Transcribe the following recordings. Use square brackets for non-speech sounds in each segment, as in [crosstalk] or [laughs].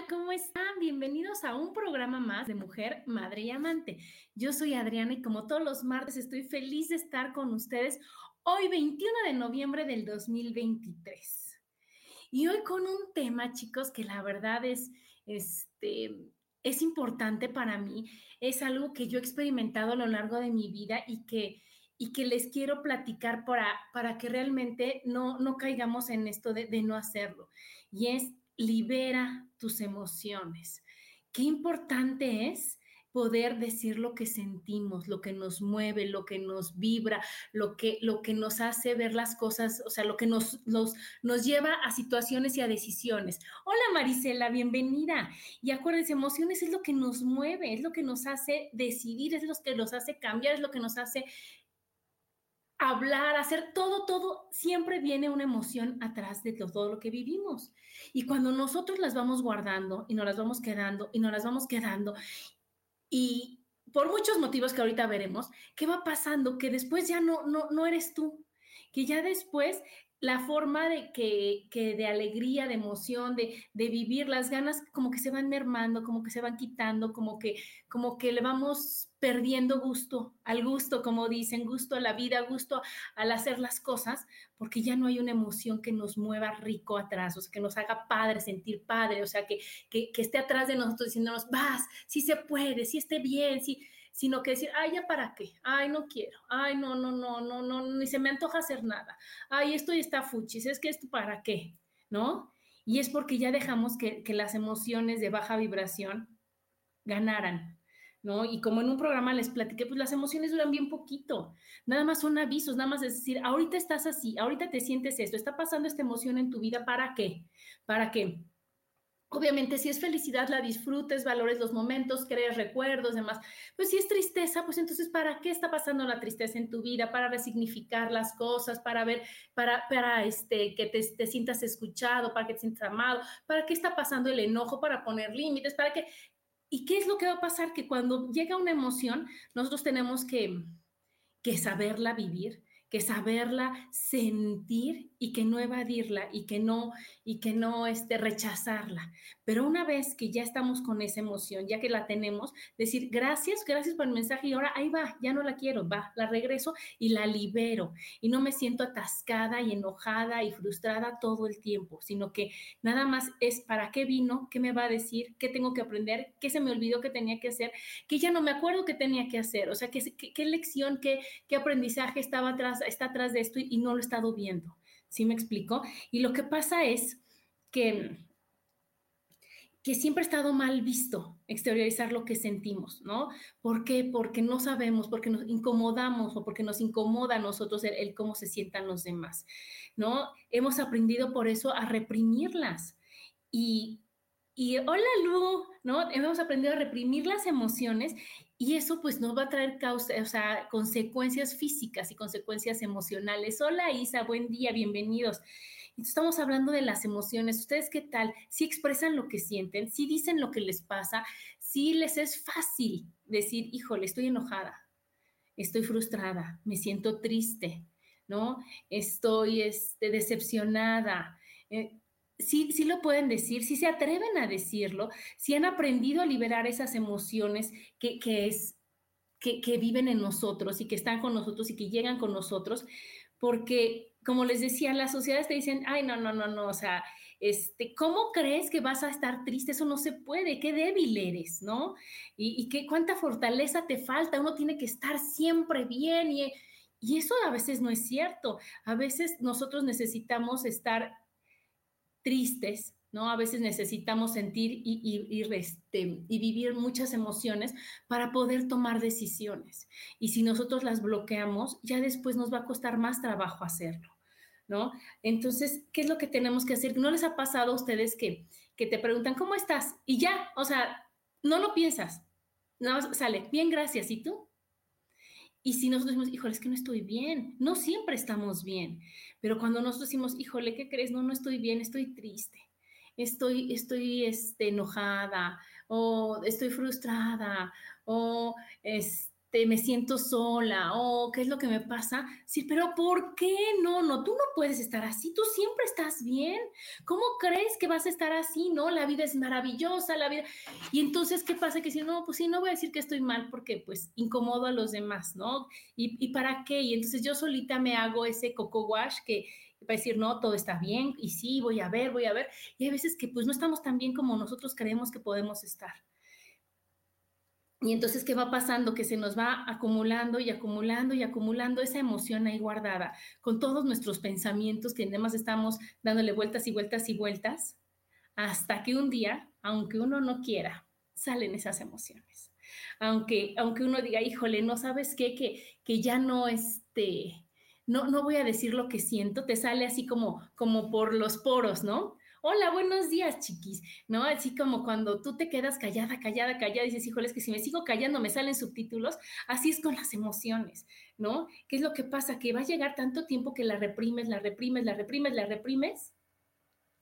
Tal? ¿Cómo están? Bienvenidos a un programa más de Mujer, Madre y Amante. Yo soy Adriana y como todos los martes estoy feliz de estar con ustedes hoy 21 de noviembre del 2023. Y hoy con un tema, chicos, que la verdad es, este, es importante para mí. Es algo que yo he experimentado a lo largo de mi vida y que, y que les quiero platicar para, para que realmente no, no caigamos en esto de, de no hacerlo. Y es libera tus emociones. Qué importante es poder decir lo que sentimos, lo que nos mueve, lo que nos vibra, lo que, lo que nos hace ver las cosas, o sea, lo que nos, nos, nos lleva a situaciones y a decisiones. Hola Marisela, bienvenida. Y acuérdense, emociones es lo que nos mueve, es lo que nos hace decidir, es lo que nos hace cambiar, es lo que nos hace hablar, hacer todo, todo, siempre viene una emoción atrás de todo lo que vivimos. Y cuando nosotros las vamos guardando y nos las vamos quedando y nos las vamos quedando, y por muchos motivos que ahorita veremos, ¿qué va pasando? Que después ya no, no, no eres tú, que ya después la forma de que, que, de alegría, de emoción, de, de, vivir las ganas, como que se van mermando, como que se van quitando, como que, como que le vamos perdiendo gusto al gusto, como dicen, gusto a la vida, gusto al hacer las cosas, porque ya no hay una emoción que nos mueva rico atrás, o sea, que nos haga padre, sentir padre, o sea, que, que, que esté atrás de nosotros diciéndonos, vas, si sí se puede, si sí esté bien, sí sino que decir, ay, ya para qué, ay, no quiero, ay, no, no, no, no, no, ni se me antoja hacer nada, ay, esto ya está fuchis, es que esto para qué, ¿no? Y es porque ya dejamos que, que las emociones de baja vibración ganaran, ¿no? Y como en un programa les platiqué, pues las emociones duran bien poquito, nada más son avisos, nada más es decir, ahorita estás así, ahorita te sientes esto, está pasando esta emoción en tu vida, ¿para qué? ¿Para qué? Obviamente, si es felicidad, la disfrutes, valores los momentos, crees recuerdos, demás. Pues si es tristeza, pues entonces, ¿para qué está pasando la tristeza en tu vida? Para resignificar las cosas, para ver, para, para este, que te, te sientas escuchado, para que te sientas amado, para qué está pasando el enojo, para poner límites, para que... ¿Y qué es lo que va a pasar? Que cuando llega una emoción, nosotros tenemos que, que saberla vivir, que saberla sentir y que no evadirla y que no y que no este rechazarla. Pero una vez que ya estamos con esa emoción, ya que la tenemos, decir gracias, gracias por el mensaje y ahora ahí va, ya no la quiero, va, la regreso y la libero y no me siento atascada y enojada y frustrada todo el tiempo, sino que nada más es para qué vino, qué me va a decir, qué tengo que aprender, qué se me olvidó que tenía que hacer, que ya no me acuerdo qué tenía que hacer, o sea, qué, qué, qué lección, qué, qué aprendizaje estaba atrás está atrás de esto y, no lo he estado viendo. ¿Sí me explico? Y lo que pasa es que, que siempre ha estado mal visto exteriorizar lo que sentimos, ¿no? ¿Por qué? Porque no sabemos, porque nos incomodamos o porque nos incomoda a nosotros el, el cómo se sientan los demás, ¿no? Hemos aprendido por eso a reprimirlas. Y, y hola Lu, ¿no? Hemos aprendido a reprimir las emociones y eso pues nos va a traer causa, o sea, consecuencias físicas y consecuencias emocionales. Hola Isa, buen día, bienvenidos. Estamos hablando de las emociones. ¿Ustedes qué tal? Si expresan lo que sienten, si dicen lo que les pasa, si les es fácil decir, híjole, estoy enojada, estoy frustrada, me siento triste, ¿no? Estoy este, decepcionada. Eh, sí, sí lo pueden decir, si se atreven a decirlo, si han aprendido a liberar esas emociones que, es, que, que viven en nosotros y que están con nosotros y que llegan con nosotros, porque como les decía, las sociedades te dicen, ay, no, no, no, no, o sea, este, ¿cómo crees que vas a estar triste? Eso no se puede, qué débil eres, ¿no? Y, y qué, cuánta fortaleza te falta, uno tiene que estar siempre bien y, y eso a veces no es cierto. A veces nosotros necesitamos estar tristes, ¿no? A veces necesitamos sentir y, y, este, y, vivir muchas emociones para poder tomar decisiones. Y si nosotros las bloqueamos, ya después nos va a costar más trabajo hacerlo, ¿no? Entonces, ¿qué es lo que tenemos que hacer? ¿No les ha pasado a ustedes que, que te preguntan, ¿cómo estás? Y ya, o sea, no lo piensas, no sale, bien, gracias, ¿y tú? Y si nosotros decimos, híjole, es que no estoy bien, no siempre estamos bien, pero cuando nosotros decimos, híjole, ¿qué crees? No, no estoy bien, estoy triste, estoy, estoy este, enojada, o estoy frustrada, o este me siento sola o qué es lo que me pasa. Sí, pero ¿por qué no? No, tú no puedes estar así, tú siempre estás bien. ¿Cómo crees que vas a estar así? No, la vida es maravillosa, la vida. Y entonces, ¿qué pasa? Que si no, pues sí, no voy a decir que estoy mal porque pues incomodo a los demás, ¿no? ¿Y, y para qué? Y entonces yo solita me hago ese coco wash que para decir, no, todo está bien y sí, voy a ver, voy a ver. Y hay veces que pues no estamos tan bien como nosotros creemos que podemos estar. Y entonces, ¿qué va pasando? Que se nos va acumulando y acumulando y acumulando esa emoción ahí guardada, con todos nuestros pensamientos que además estamos dándole vueltas y vueltas y vueltas, hasta que un día, aunque uno no quiera, salen esas emociones. Aunque, aunque uno diga, híjole, no sabes qué, que, que ya no, este, no, no voy a decir lo que siento, te sale así como, como por los poros, ¿no? Hola, buenos días, chiquis, ¿no? Así como cuando tú te quedas callada, callada, callada, y dices, híjole, es que si me sigo callando me salen subtítulos, así es con las emociones, ¿no? ¿Qué es lo que pasa? Que va a llegar tanto tiempo que la reprimes, la reprimes, la reprimes, la reprimes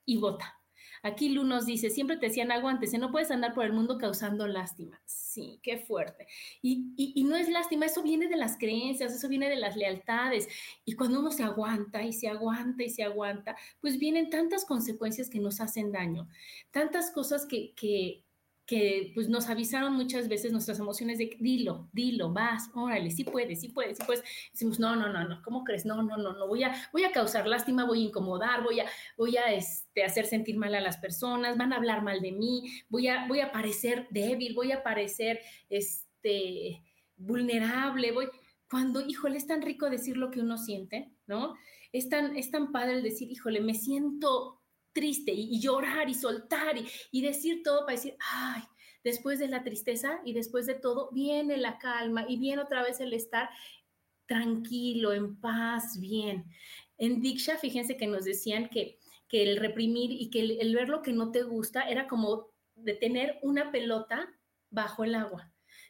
y vota. Aquí Lu nos dice, siempre te decían aguántese, no puedes andar por el mundo causando lástima. Sí, qué fuerte. Y, y, no es lástima, eso viene de las creencias, eso viene de las lealtades. Y cuando uno se aguanta y se aguanta y se aguanta, pues vienen tantas consecuencias que nos hacen daño, tantas cosas que, que que pues nos avisaron muchas veces nuestras emociones de dilo, dilo, vas, órale, sí puedes, sí puedes, sí puedes. Decimos, no, no, no, no, ¿cómo crees? No, no, no, no, voy a, voy a causar lástima, voy a incomodar, voy a, voy a este, hacer sentir mal a las personas, van a hablar mal de mí, voy a, voy a parecer débil, voy a parecer este, vulnerable, voy... Cuando, híjole, es tan rico decir lo que uno siente, ¿no? Es tan, es tan padre decir, híjole, me siento triste y, llorar y soltar y, decir todo para decir, ay, después de la tristeza y después de todo viene la calma y viene otra vez el estar tranquilo, en paz, bien. En Diksha, fíjense que nos decían que, que el reprimir y que el, el ver lo que no te gusta era como de tener una pelota bajo el agua.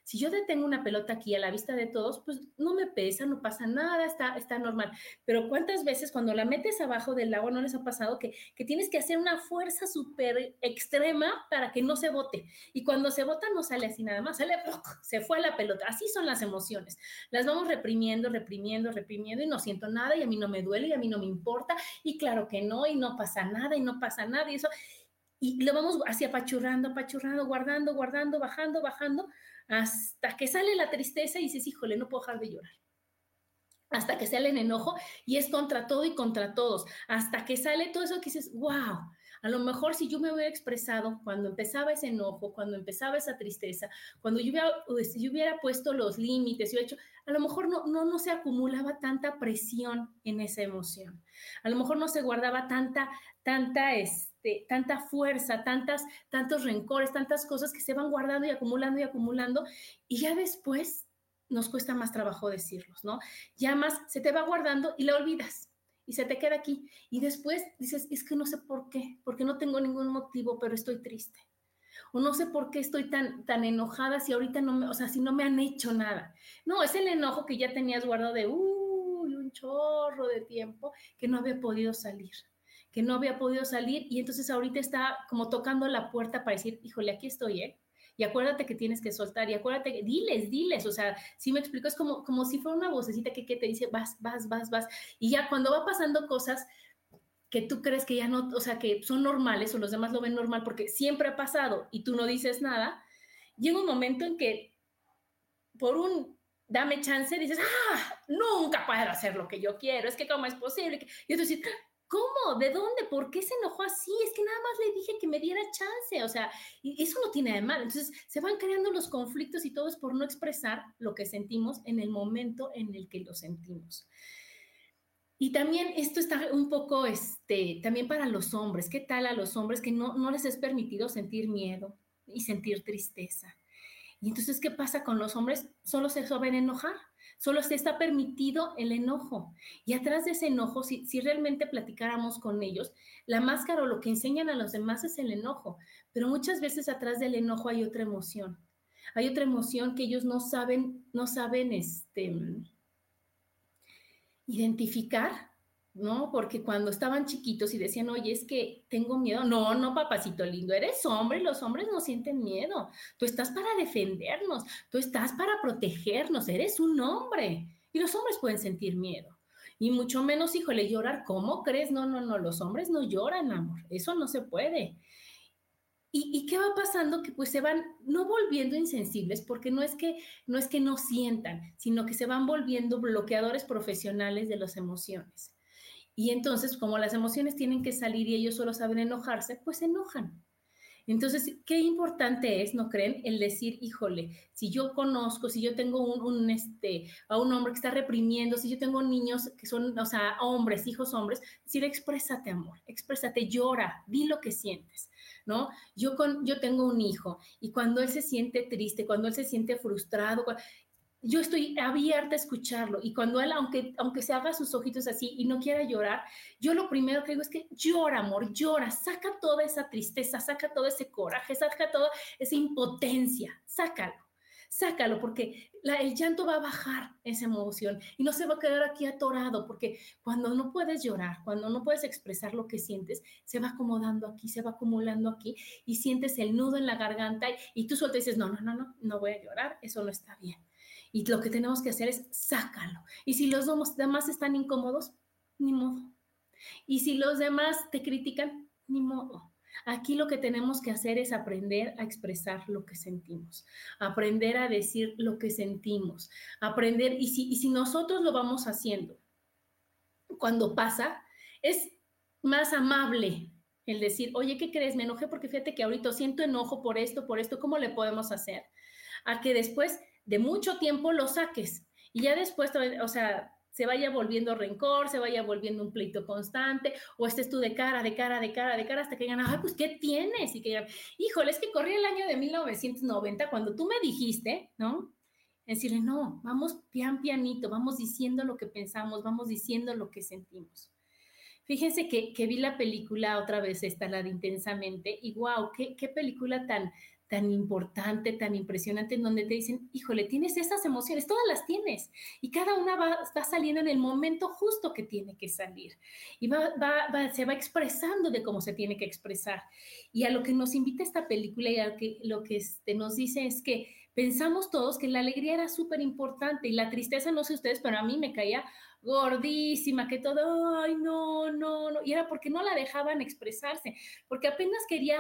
Si yo detengo una pelota aquí a la vista de todos, pues no me pesa, no pasa nada, está, está normal. Pero ¿cuántas veces cuando la metes abajo del agua no les ha pasado que, que tienes que hacer una fuerza súper extrema para que no se bote? Y cuando se bota no sale así nada más, sale, [laughs] se fue la pelota. Así son las emociones. Las vamos reprimiendo, reprimiendo, reprimiendo y no siento nada y a mí no me duele y a mí no me importa y claro que no y no pasa nada y no pasa nada y eso. Y lo vamos así apachurrando, apachurrando, guardando, guardando, bajando, bajando hasta que sale la tristeza y dices, híjole, no puedo dejar de llorar. Hasta que sale el enojo y es contra todo y contra todos. Hasta que sale todo eso que dices, wow, a lo mejor si yo me hubiera expresado cuando empezaba ese enojo, cuando empezaba esa tristeza, cuando yo hubiera, pues, yo hubiera puesto los límites, yo hecho, a lo mejor no, no, no se acumulaba tanta presión en esa emoción. A lo mejor no se guardaba tanta, tanta, este, tanta fuerza, tantas, tantos rencores, tantas cosas que se van guardando y acumulando y acumulando. Y ya después nos cuesta más trabajo decirlos, ¿no? Ya más se te va guardando y la olvidas y se te queda aquí. Y después dices, es que no sé por qué, porque no tengo ningún motivo, pero estoy triste. O no sé por qué estoy tan, tan enojada si ahorita no me, o sea, si no me han hecho nada. No, es el enojo que ya tenías guardado de, un chorro de tiempo que no había podido salir que no había podido salir y entonces ahorita está como tocando la puerta para decir, híjole, aquí estoy, ¿eh? y acuérdate que tienes que soltar y acuérdate, que, diles, diles, o sea, si me explico, es como, como si fuera una vocecita que, que te dice, vas, vas, vas, vas, y ya cuando va pasando cosas, que tú crees que ya no, o sea, que son normales o los demás lo ven normal porque siempre ha pasado y tú no dices nada, llega un momento en que por un dame chance dices, ah, nunca puedo hacer lo que yo quiero, es que cómo es posible. Y tú ¿cómo? ¿De dónde? ¿Por qué se enojó así? Es que nada más le dije que me diera chance, o sea, eso no tiene de mal. Entonces se van creando los conflictos y todo es por no expresar lo que sentimos en el momento en el que lo sentimos. Y también esto está un poco, este, también para los hombres. ¿Qué tal a los hombres que no, no les es permitido sentir miedo y sentir tristeza? Y entonces, ¿qué pasa con los hombres? Solo se saben enojar, solo se está permitido el enojo. Y atrás de ese enojo, si, realmente platicáramos con ellos, la máscara o lo que enseñan a los demás es el enojo, pero muchas veces atrás del enojo hay otra emoción. Hay otra emoción que ellos no saben, no saben, este, identificar, ¿no? Porque cuando estaban chiquitos y decían, oye, es que tengo miedo, no, no, papacito lindo, eres hombre, los hombres no sienten miedo, tú estás para defendernos, tú estás para protegernos, eres un hombre y los hombres pueden sentir miedo. Y mucho menos, híjole, llorar, ¿cómo crees? No, no, no, los hombres no lloran, amor, eso no se puede. ¿Y, qué va pasando? Que pues se van no volviendo insensibles, porque no es, que, no es que no sientan, sino que se van volviendo bloqueadores profesionales de las emociones. Y entonces, como las emociones tienen que salir y ellos solo saben enojarse, pues se enojan. Entonces, qué importante es, ¿no creen? El decir, híjole, si yo conozco, si yo tengo un, este, a un hombre que está reprimiendo, si yo tengo niños que son, o sea, hombres, hijos hombres, decir, exprésate, amor, exprésate, llora, di lo que sientes, ¿no? Yo, con, yo tengo un hijo y cuando él se siente triste, cuando él se siente frustrado, yo estoy abierta a escucharlo y cuando él, aunque, aunque se haga sus ojitos así y no quiera llorar, yo lo primero que digo es que llora, amor, llora, saca toda esa tristeza, saca todo ese coraje, saca toda esa impotencia, sácalo, sácalo, porque el llanto va a bajar esa emoción y no se va a quedar aquí atorado, porque cuando no puedes llorar, cuando no puedes expresar lo que sientes, se va acomodando aquí, se va acumulando aquí y sientes el nudo en la garganta y, y tú sueltas y dices, no, no, no, no, no voy a llorar, eso no está bien y lo que tenemos que hacer es sácalo. Y si los demás están incómodos, ni modo. Y si los demás te critican, ni modo. Aquí lo que tenemos que hacer es aprender a expresar lo que sentimos, aprender a decir lo que sentimos, aprender, y si, y si nosotros lo vamos haciendo, cuando pasa, es más amable el decir, oye, ¿qué crees? Me enojé porque fíjate que ahorita siento enojo por esto, por esto, ¿cómo le podemos hacer? A que después de mucho tiempo lo saques y ya después, o sea, se vaya volviendo rencor, se vaya volviendo un pleito constante, o estés tú de cara, de cara, de cara, de cara, hasta que digan, ay, pues, ¿qué tienes? Y que digan, híjole, es que corrí el año de 1990 cuando tú me dijiste, ¿no? Decirle, no, vamos pian pianito, vamos diciendo lo que pensamos, vamos diciendo lo que sentimos. Fíjense que, que vi la película otra vez, esta, la de Intensamente, y wow, qué, qué película tan, tan importante, tan impresionante, en donde te dicen, híjole, tienes esas emociones, todas las tienes, y cada una va, saliendo en el momento justo que tiene que salir, y va, se va expresando de cómo se tiene que expresar. Y a lo que nos invita esta película y a lo que, lo que este, nos dice es que pensamos todos que la alegría era súper importante y la tristeza, no sé ustedes, pero a mí me caía gordísima, que todo, ay, no, no, no, y era porque no la dejaban expresarse, porque apenas quería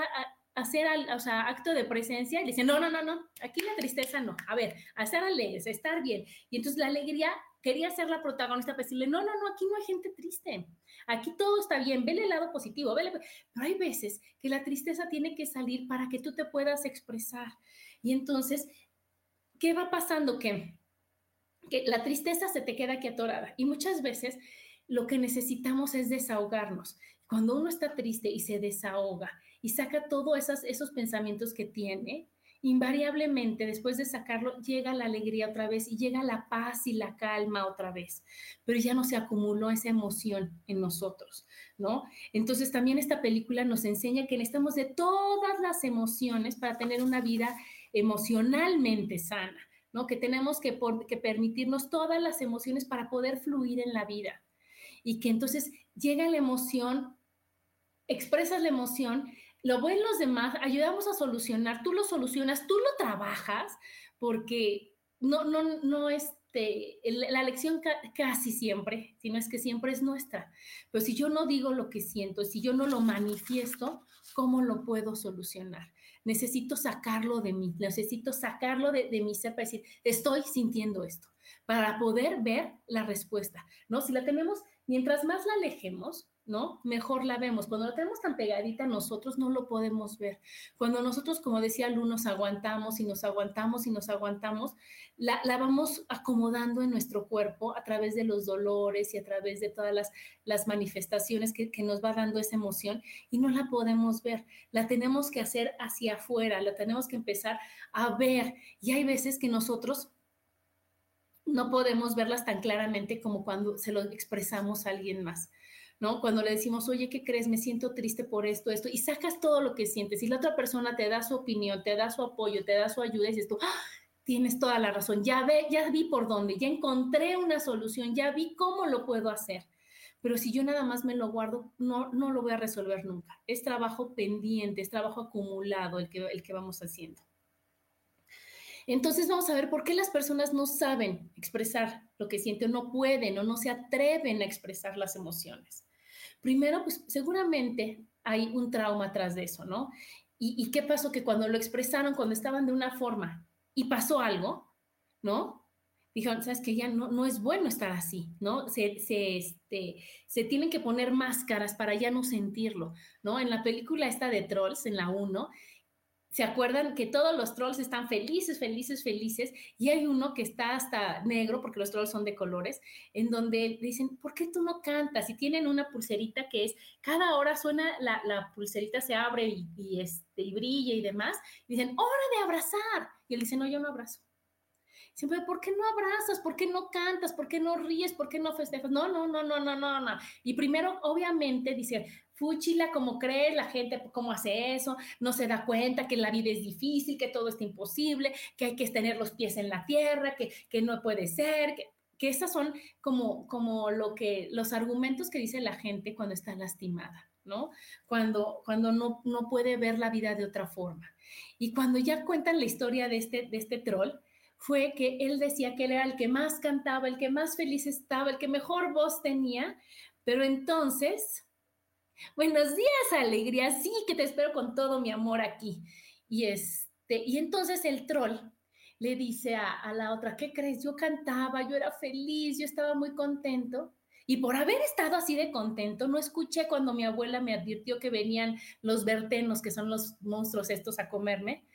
hacer o sea, acto de presencia y le dice, no, no, no, no, aquí la tristeza no, a ver, hacer alegres, estar bien. Y entonces la alegría quería ser la protagonista, para decirle, no, no, no, aquí no hay gente triste, aquí todo está bien, vele el lado positivo, vele, pero hay veces que la tristeza tiene que salir para que tú te puedas expresar. Y entonces, ¿qué va pasando? Que, que la tristeza se te queda aquí atorada y muchas veces lo que necesitamos es desahogarnos. Cuando uno está triste y se desahoga y saca todos esos, pensamientos que tiene, invariablemente después de sacarlo llega la alegría otra vez y llega la paz y la calma otra vez, pero ya no se acumuló esa emoción en nosotros, ¿no? Entonces también esta película nos enseña que necesitamos de todas las emociones para tener una vida emocionalmente sana, ¿no? Que tenemos que, que permitirnos todas las emociones para poder fluir en la vida y que entonces llega la emoción, expresas la emoción lo ven los demás, ayudamos a solucionar, tú lo solucionas, tú lo trabajas, porque no, no, no es este, la lección casi siempre, si no es que siempre es nuestra. Pero si yo no digo lo que siento, si yo no lo manifiesto, ¿cómo lo puedo solucionar? Necesito sacarlo de mí, necesito sacarlo de, de mi ser para decir, estoy sintiendo esto, para poder ver la respuesta, ¿no? Si la tenemos, mientras más la alejemos, ¿no? Mejor la vemos. Cuando la tenemos tan pegadita, nosotros no lo podemos ver. Cuando nosotros, como decía Lu, nos aguantamos y nos aguantamos y nos aguantamos, la, vamos acomodando en nuestro cuerpo a través de los dolores y a través de todas las, las manifestaciones que, que nos va dando esa emoción y no la podemos ver. La tenemos que hacer hacia afuera, la tenemos que empezar a ver. Y hay veces que nosotros no podemos verlas tan claramente como cuando se lo expresamos a alguien más. ¿No? Cuando le decimos, oye, ¿qué crees? Me siento triste por esto, esto, y sacas todo lo que sientes, y la otra persona te da su opinión, te da su apoyo, te da su ayuda, y dices tú, ¡Ah! tienes toda la razón, ya ve, ya vi por dónde, ya encontré una solución, ya vi cómo lo puedo hacer. Pero si yo nada más me lo guardo, no, no lo voy a resolver nunca. Es trabajo pendiente, es trabajo acumulado el que, el que vamos haciendo. Entonces vamos a ver por qué las personas no saben expresar lo que sienten, no pueden o no se atreven a expresar las emociones. Primero, pues seguramente hay un trauma atrás de eso, ¿no? ¿Y, qué pasó? Que cuando lo expresaron, cuando estaban de una forma y pasó algo, ¿no? Dijeron, sabes que ya no, no es bueno estar así, ¿no? Se, se, este, se tienen que poner máscaras para ya no sentirlo, ¿no? En la película esta de Trolls, en la 1, se acuerdan que todos los trolls están felices, felices, felices, y hay uno que está hasta negro, porque los trolls son de colores, en donde dicen, ¿por qué tú no cantas? Y tienen una pulserita que es, cada hora suena, la, la pulserita se abre y, y, este, y brilla y demás, dicen, hora de abrazar. Y él dice, no, yo no abrazo. Siempre, ¿por qué no abrazas? ¿Por qué no cantas? ¿Por qué no ríes? ¿Por qué no festejas? No, no, no, no, no, no, no. Y primero, obviamente, dice, fúchila, ¿cómo crees? La gente, ¿cómo hace eso? No se da cuenta que la vida es difícil, que todo está imposible, que hay que tener los pies en la tierra, que, que no puede ser, que, que estas son como, como lo que, los argumentos que dice la gente cuando está lastimada, ¿no? Cuando, cuando no, no puede ver la vida de otra forma. Y cuando ya cuentan la historia de este, de este troll, fue que él decía que él era el que más cantaba, el que más feliz estaba, el que mejor voz tenía, pero entonces, buenos días, alegría, sí, que te espero con todo mi amor aquí. Y, este, y entonces el troll le dice a, a la otra, ¿qué crees? Yo cantaba, yo era feliz, yo estaba muy contento. Y por haber estado así de contento, no escuché cuando mi abuela me advirtió que venían los vertenos, que son los monstruos estos, a comerme.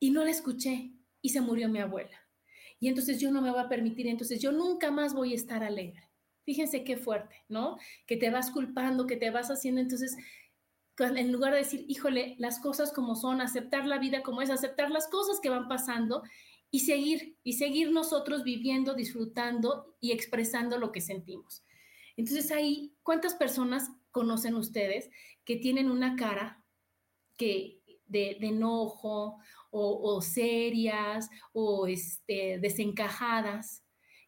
Y no la escuché y se murió mi abuela. Y entonces yo no me voy a permitir, entonces yo nunca más voy a estar alegre. Fíjense qué fuerte, ¿no? Que te vas culpando, que te vas haciendo, entonces, en lugar de decir, híjole, las cosas como son, aceptar la vida como es, aceptar las cosas que van pasando y seguir, y seguir nosotros viviendo, disfrutando y expresando lo que sentimos. Entonces ahí, ¿cuántas personas conocen ustedes que tienen una cara que de, enojo o, serias o este, desencajadas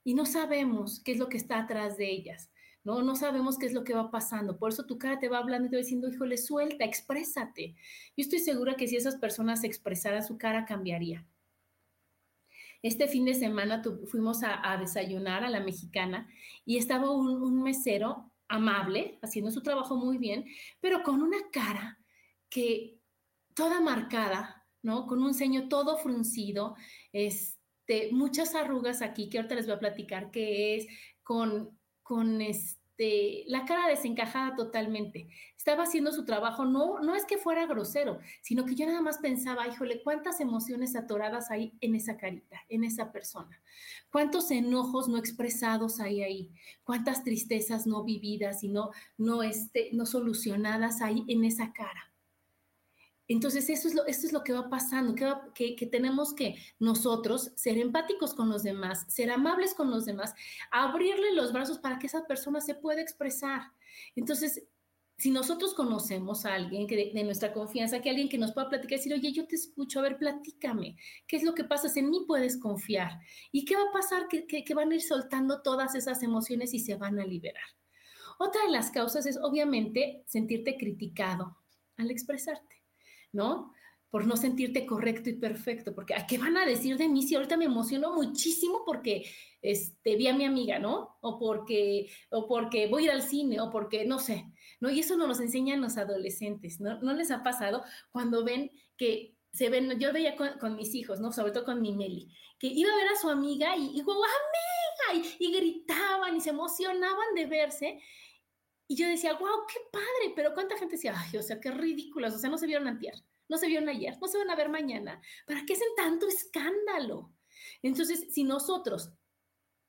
y no sabemos qué es lo que está atrás de ellas. ¿no? No sabemos qué es lo que va pasando. Por eso tu cara te va hablando y te va diciendo, híjole, suelta, exprésate. Yo estoy segura que si esas personas expresaran su cara, cambiaría. Este fin de semana fuimos a, desayunar a la mexicana y estaba un, mesero amable, haciendo su trabajo muy bien, pero con una cara que toda marcada ¿no? Con un ceño todo fruncido, este, muchas arrugas aquí, que ahorita les voy a platicar qué es, con, con este, la cara desencajada totalmente. Estaba haciendo su trabajo, no, no es que fuera grosero, sino que yo nada más pensaba, híjole, cuántas emociones atoradas hay en esa carita, en esa persona. Cuántos enojos no expresados hay ahí, cuántas tristezas no vividas y no, no, este, no solucionadas hay en esa cara. Entonces, eso es lo, esto es lo que va pasando, que, tenemos que nosotros ser empáticos con los demás, ser amables con los demás, abrirle los brazos para que esa persona se pueda expresar. Entonces, si nosotros conocemos a alguien que de, nuestra confianza, que alguien que nos pueda platicar, decir, oye, yo te escucho, a ver, platícame, ¿qué es lo que pasa? En mí puedes confiar. ¿Y qué va a pasar? Que van a ir soltando todas esas emociones y se van a liberar. Otra de las causas es, obviamente, sentirte criticado al expresarte. ¿No? por no sentirte correcto y perfecto, porque ¿a qué van a decir de mí si ahorita me emociono muchísimo porque este, vi a mi amiga, ¿no? O porque, o porque voy al cine, o porque, no sé, ¿no? Y eso nos lo enseñan los adolescentes, ¿no? ¿No les ha pasado cuando ven que se ven, yo veía con, mis hijos, ¿no? Sobre todo con mi Meli, que iba a ver a su amiga y, y amiga, y, y gritaban y se emocionaban de verse. Y yo decía, wow, qué padre, pero cuánta gente decía, ay, o sea, qué ridículas, o sea, no se vieron antier no se vieron ayer, no se van a ver mañana. ¿Para qué hacen tanto escándalo? Entonces, si nosotros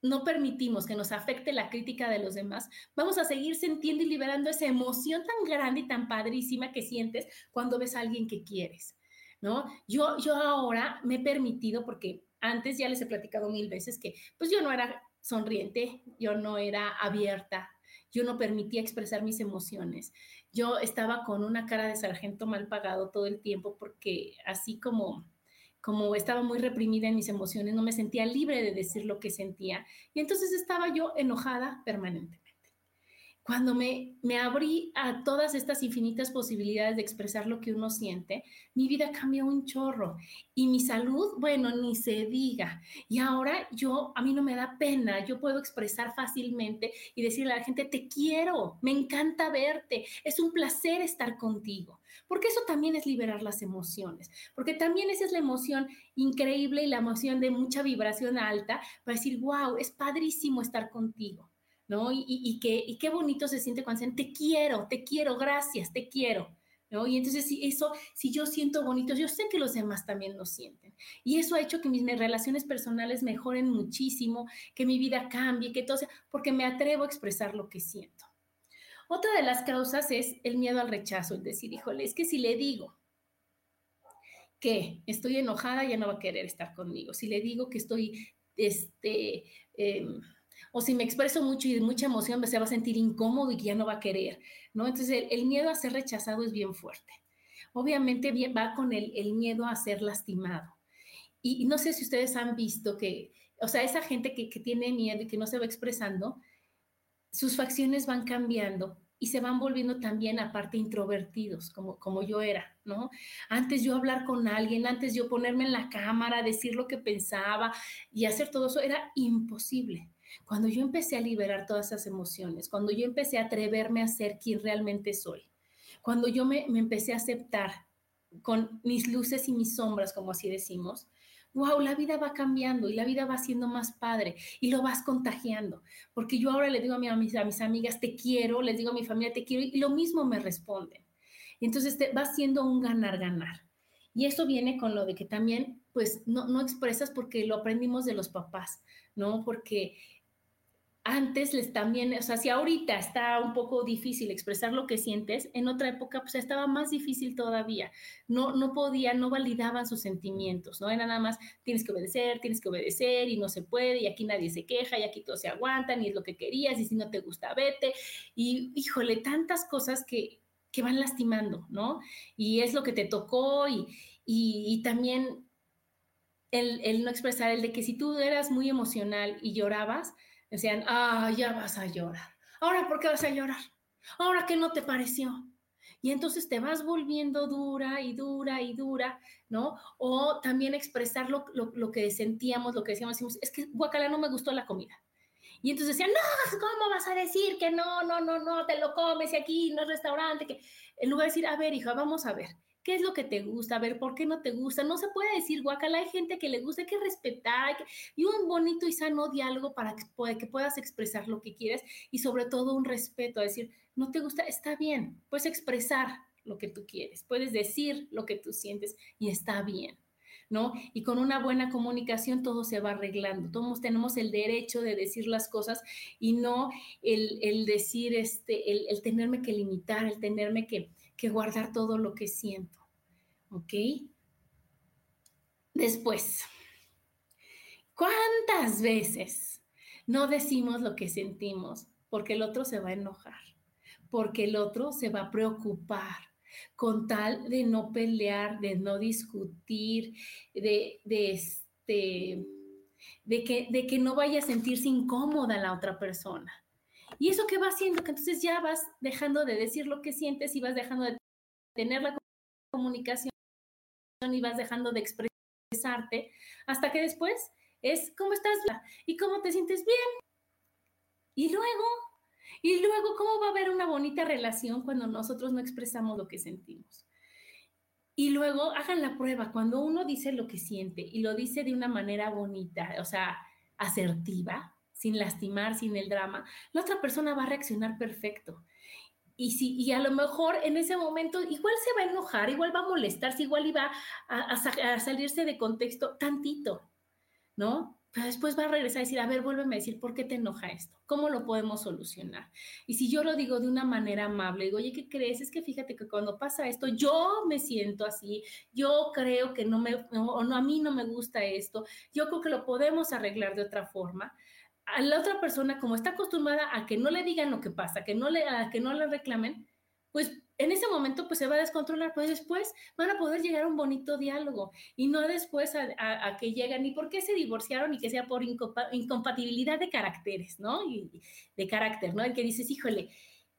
no permitimos que nos afecte la crítica de los demás, vamos a seguir sintiendo y liberando esa emoción tan grande y tan padrísima que sientes cuando ves a alguien que quieres, ¿no? Yo, yo ahora me he permitido, porque antes ya les he platicado mil veces que pues yo no era sonriente, yo no era abierta, yo no permitía expresar mis emociones. Yo estaba con una cara de sargento mal pagado todo el tiempo porque así como como estaba muy reprimida en mis emociones, no me sentía libre de decir lo que sentía. Y entonces estaba yo enojada permanentemente cuando me, me abrí a todas estas infinitas posibilidades de expresar lo que uno siente, mi vida cambió un chorro y mi salud, bueno, ni se diga. Y ahora yo, a mí no me da pena, yo puedo expresar fácilmente y decirle a la gente, te quiero, me encanta verte, es un placer estar contigo. Porque eso también es liberar las emociones, porque también esa es la emoción increíble y la emoción de mucha vibración alta para decir, wow, es padrísimo estar contigo. ¿No? Y, qué bonito se siente cuando dicen, te quiero, te quiero, gracias, te quiero. Y entonces, si eso, si yo siento bonito, yo sé que los demás también lo sienten. Y eso ha hecho que mis, relaciones personales mejoren muchísimo, que mi vida cambie, que todo sea, porque me atrevo a expresar lo que siento. Otra de las causas es el miedo al rechazo, es decir, híjole, es que si le digo que estoy enojada, ya no va a querer estar conmigo. Si le digo que estoy, este, em, o si me expreso mucho y de mucha emoción, se va a sentir incómodo y ya no va a querer, ¿no? Entonces, el, miedo a ser rechazado es bien fuerte. Obviamente va con el, miedo a ser lastimado. Y, no sé si ustedes han visto que, o sea, esa gente que, que tiene miedo y que no se va expresando, sus facciones van cambiando y se van volviendo también aparte introvertidos, como, como yo era, ¿no? Antes yo hablar con alguien, antes yo ponerme en la cámara, decir lo que pensaba y hacer todo eso era imposible. Cuando yo empecé a liberar todas esas emociones, cuando yo empecé a atreverme a ser quien realmente soy, cuando yo me, empecé a aceptar con mis luces y mis sombras, como así decimos, wow, la vida va cambiando y la vida va siendo más padre y lo vas contagiando. Porque yo ahora le digo a, mis, a mis amigas, te quiero, les digo a mi familia, te quiero, y lo mismo me responden. Entonces te, va siendo un ganar-ganar. Y eso viene con lo de que también, pues, no, no expresas porque lo aprendimos de los papás, ¿no? Porque antes les también, o sea, si ahorita está un poco difícil expresar lo que sientes, en otra época pues estaba más difícil todavía. No, no podían, no validaban sus sentimientos, ¿no? Era nada más, tienes que obedecer, tienes que obedecer y no se puede y aquí nadie se queja y aquí todos se aguantan y es lo que querías y si no te gusta, vete. Y híjole, tantas cosas que, que van lastimando, ¿no? Y es lo que te tocó y, y, también el, el no expresar, el de que si tú eras muy emocional y llorabas, Decían, ah, ya vas a llorar. Ahora, ¿por qué vas a llorar? Ahora, ¿qué no te pareció? Y entonces te vas volviendo dura y dura y dura, ¿no? O también expresar lo, que sentíamos, lo que decíamos, decimos, es que guacala no me gustó la comida. Y entonces decían, no, ¿cómo vas a decir que no, no, no, no, te lo comes y aquí no es restaurante? Que en lugar de decir, a ver, hija, vamos a ver, ¿Qué es lo que te gusta? A ver, ¿por qué no te gusta? No se puede decir, guacala, hay gente que le gusta, hay que respetar, y un bonito y sano diálogo para que, puedas expresar lo que quieres y sobre todo un respeto, a decir, no te gusta, está bien, puedes expresar lo que tú quieres, puedes decir lo que tú sientes y está bien. ¿no? Y con una buena comunicación todo se va arreglando. Todos tenemos el derecho de decir las cosas y no el, decir, este, el, el, tenerme que limitar, el tenerme que, que guardar todo lo que siento. ¿Ok? Después, ¿cuántas veces no decimos lo que sentimos porque el otro se va a enojar? Porque el otro se va a preocupar con tal de no pelear, de no discutir, de, este, de, que, de que no vaya a sentirse incómoda la otra persona. Y eso que va haciendo que entonces ya vas dejando de decir lo que sientes y vas dejando de tener la comunicación y vas dejando de expresarte hasta que después es cómo estás y cómo te sientes bien. Y luego, y luego, ¿cómo va a haber una bonita relación cuando nosotros no expresamos lo que sentimos? Y luego hagan la prueba, cuando uno dice lo que siente y lo dice de una manera bonita, o sea, asertiva, sin lastimar, sin el drama, la otra persona va a reaccionar perfecto. Y, si, y a lo mejor en ese momento igual se va a enojar, igual va a molestarse, igual iba a, salirse de contexto tantito, ¿no? Pero después va a regresar a decir, a ver, vuélveme a decir, ¿por qué te enoja esto? ¿Cómo lo podemos solucionar? Y si yo lo digo de una manera amable, digo, oye, ¿qué crees? Es que fíjate que cuando pasa esto, yo me siento así, yo creo que no me, o no, a mí no me gusta esto, yo creo que lo podemos arreglar de otra forma. A la otra persona, como está acostumbrada a que no le digan lo que pasa, que no le, a que no le reclamen, pues en ese momento pues se va a descontrolar, pues después van a poder llegar a un bonito diálogo y no después a, que llegan y por qué se divorciaron y que sea por incompatibilidad de caracteres, ¿no? De carácter, ¿no? El que dices, híjole,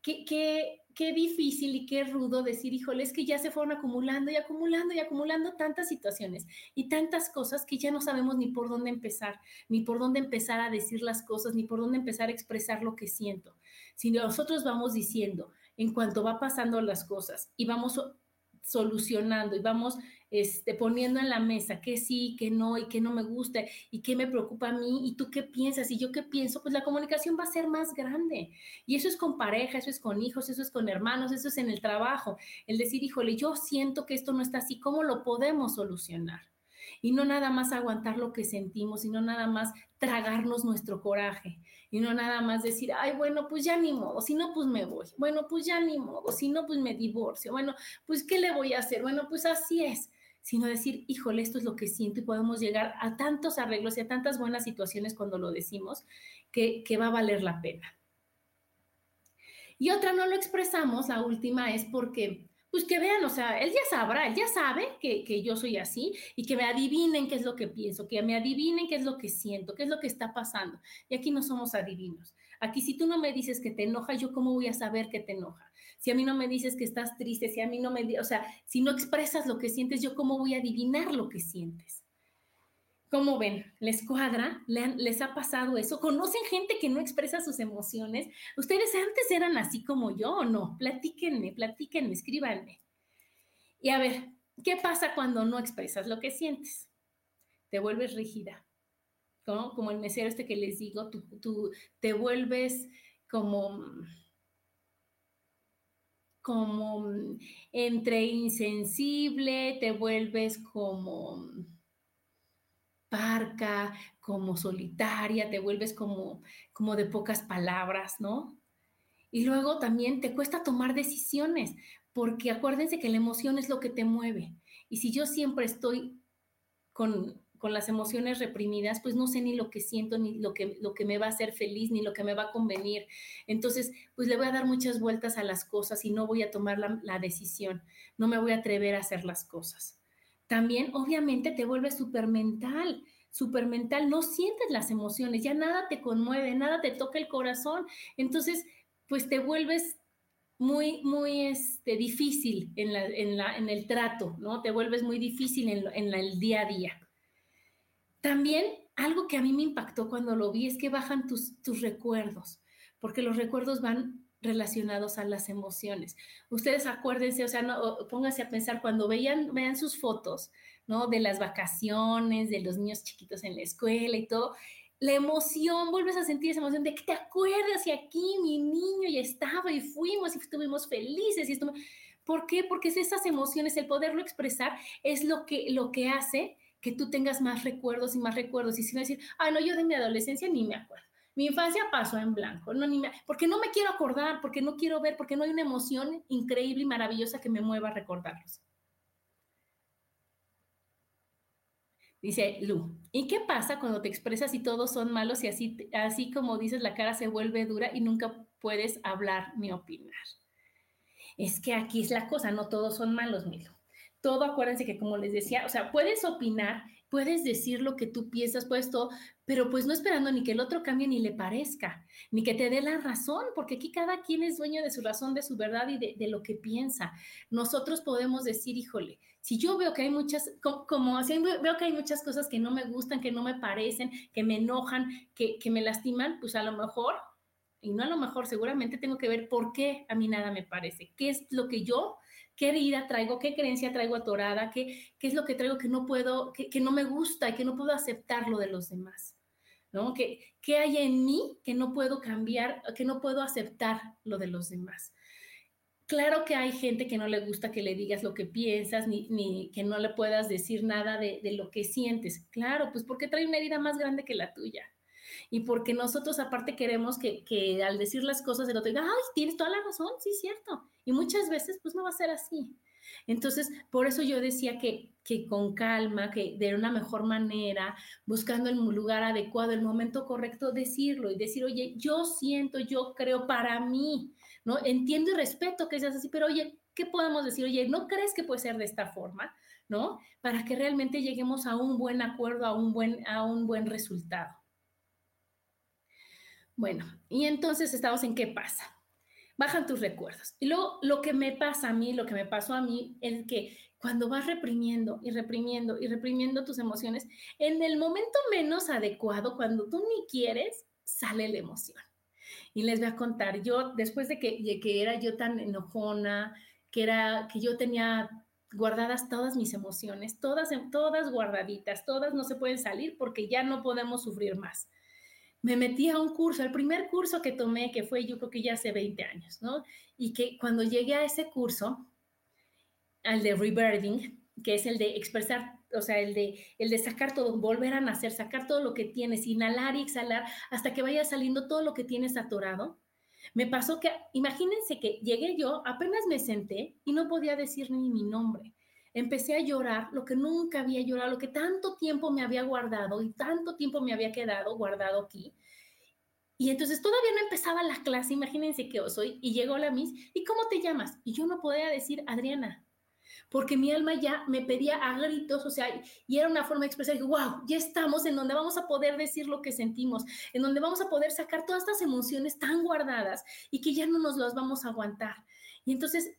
qué, qué, qué difícil y qué rudo decir, híjole, es que ya se fueron acumulando y acumulando y acumulando tantas situaciones y tantas cosas que ya no sabemos ni por dónde empezar, ni por dónde empezar a decir las cosas, ni por dónde empezar a expresar lo que siento. Si nosotros vamos diciendo, en cuanto va pasando las cosas y vamos solucionando y vamos este, poniendo en la mesa qué sí, qué no y qué no me gusta y qué me preocupa a mí y tú qué piensas y yo qué pienso, pues la comunicación va a ser más grande. Y eso es con pareja, eso es con hijos, eso es con hermanos, eso es en el trabajo. El decir, híjole, yo siento que esto no está así, ¿cómo lo podemos solucionar? Y no nada más aguantar lo que sentimos, sino nada más tragarnos nuestro coraje y no nada más decir, ay, bueno, pues ya ni modo, si no, pues me voy, bueno, pues ya ni modo, si no, pues me divorcio, bueno, pues ¿qué le voy a hacer? Bueno, pues así es, sino decir, híjole, esto es lo que siento y podemos llegar a tantos arreglos y a tantas buenas situaciones cuando lo decimos que, que va a valer la pena. Y otra no lo expresamos, la última es porque pues que vean, o sea, él ya sabrá, él ya sabe que, que, yo soy así y que me adivinen qué es lo que pienso, que me adivinen qué es lo que siento, qué es lo que está pasando. Y aquí no somos adivinos. Aquí si tú no me dices que te enoja, yo cómo voy a saber que te enoja. Si a mí no me dices que estás triste, si a mí no me, o sea, si no expresas lo que sientes, yo cómo voy a adivinar lo que sientes. ¿Cómo ven? ¿Les cuadra? ¿Les ha pasado eso? ¿Conocen gente que no expresa sus emociones? ¿Ustedes antes eran así como yo o no? Platíquenme, platíquenme, escríbanme. Y a ver, ¿qué pasa cuando no expresas lo que sientes? Te vuelves rígida. Como el mesero este que les digo, tú te vuelves como como entre insensible, te vuelves como parca, como solitaria, te vuelves como, como de pocas palabras, ¿no? Y luego también te cuesta tomar decisiones, porque acuérdense que la emoción es lo que te mueve. Y si yo siempre estoy con, con las emociones reprimidas, pues no sé ni lo que siento, ni lo que, lo que me va a hacer feliz, ni lo que me va a convenir. Entonces, pues le voy a dar muchas vueltas a las cosas y no voy a tomar la, decisión, no me voy a atrever a hacer las cosas también obviamente te vuelves súper mental, súper mental, no sientes las emociones, ya nada te conmueve, nada te toca el corazón, entonces pues te vuelves muy, muy este, difícil en, la, en, la, en, el trato, ¿no? Te vuelves muy difícil en, en el día a día. También algo que a mí me impactó cuando lo vi es que bajan tus, tus recuerdos, porque los recuerdos van relacionados a las emociones. Ustedes acuérdense, o sea, no, pónganse a pensar cuando vean, vean sus fotos, ¿no? De las vacaciones, de los niños chiquitos en la escuela y todo. La emoción, vuelves a sentir esa emoción de que te acuerdas y aquí mi niño ya estaba y fuimos y estuvimos felices y estuvimos... ¿Por qué? Porque es esas emociones, el poderlo expresar es lo que, lo que hace que tú tengas más recuerdos y más recuerdos. Y si no decir, ah, no, yo de mi adolescencia ni me acuerdo. Mi infancia pasó en blanco, no, ni porque no me quiero acordar, porque no quiero ver, porque no hay una emoción increíble y maravillosa que me mueva a recordarlos. Dice Lu, ¿y qué pasa cuando te expresas y todos son malos y así, así como dices la cara se vuelve dura y nunca puedes hablar ni opinar? Es que aquí es la cosa, no todos son malos, Milo. Todo acuérdense que como les decía, o sea, puedes opinar, puedes decir lo que tú piensas, puedes todo, pero pues no esperando ni que el otro cambie ni le parezca, ni que te dé la razón, porque aquí cada quien es dueño de su razón, de su verdad y de, lo que piensa. Nosotros podemos decir, híjole, si yo veo que hay muchas, como, así veo que hay muchas cosas que no me gustan, que no me parecen, que me enojan, que, que me lastiman, pues a lo mejor, y no a lo mejor, seguramente tengo que ver por qué a mí nada me parece, qué es lo que yo qué herida traigo, qué creencia traigo atorada, qué, qué es lo que traigo que no puedo, que, que no me gusta y que no puedo aceptar lo de los demás. ¿no? ¿Qué, ¿Qué hay en mí que no puedo cambiar, que no puedo aceptar lo de los demás? Claro que hay gente que no le gusta que le digas lo que piensas, ni, ni que no le puedas decir nada de, de, lo que sientes. Claro, pues porque trae una herida más grande que la tuya. Y porque nosotros aparte queremos que, que al decir las cosas el otro diga, ay, tienes toda la razón, sí, cierto. Y muchas veces pues no va a ser así. Entonces, por eso yo decía que, que con calma, que de una mejor manera, buscando el lugar adecuado, el momento correcto, decirlo y decir, oye, yo siento, yo creo para mí, ¿no? Entiendo y respeto que seas así, pero oye, ¿qué podemos decir? Oye, ¿no crees que puede ser de esta forma? ¿No? Para que realmente lleguemos a un buen acuerdo, a un buen, a un buen resultado. Bueno, y entonces estamos en qué pasa bajan tus recuerdos. Y luego lo que me pasa a mí, lo que me pasó a mí, es que cuando vas reprimiendo y reprimiendo y reprimiendo tus emociones, en el momento menos adecuado, cuando tú ni quieres, sale la emoción. Y les voy a contar, yo después de que, que era yo tan enojona, que era que yo tenía guardadas todas mis emociones, todas, todas guardaditas, todas no se pueden salir porque ya no podemos sufrir más me metí a un curso, el primer curso que tomé, que fue yo creo que ya hace 20 años, ¿no? Y que cuando llegué a ese curso, al de Rebirthing, que es el de expresar, o sea, el de, el de sacar todo, volver a nacer, sacar todo lo que tienes, inhalar y exhalar hasta que vaya saliendo todo lo que tienes atorado. Me pasó que, imagínense que llegué yo, apenas me senté y no podía decir ni mi nombre empecé a llorar lo que nunca había llorado, lo que tanto tiempo me había guardado y tanto tiempo me había quedado guardado aquí. Y entonces todavía no empezaba la clase, imagínense que yo soy, y llegó la Miss, ¿y cómo te llamas? Y yo no podía decir Adriana, porque mi alma ya me pedía a gritos, o sea, y era una forma de expresar, wow, ya estamos en donde vamos a poder decir lo que sentimos, en donde vamos a poder sacar todas estas emociones tan guardadas y que ya no nos las vamos a aguantar. Y entonces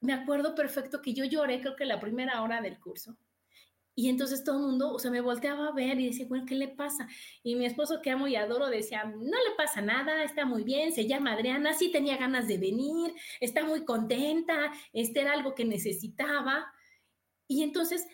me acuerdo perfecto que yo lloré, creo que la primera hora del curso. Y entonces todo el mundo, o sea, me volteaba a ver y decía, bueno, ¿qué le pasa? Y mi esposo, que amo y adoro, decía, no le pasa nada, está muy bien, se llama Adriana, sí tenía ganas de venir, está muy contenta, este era algo que necesitaba. Y entonces,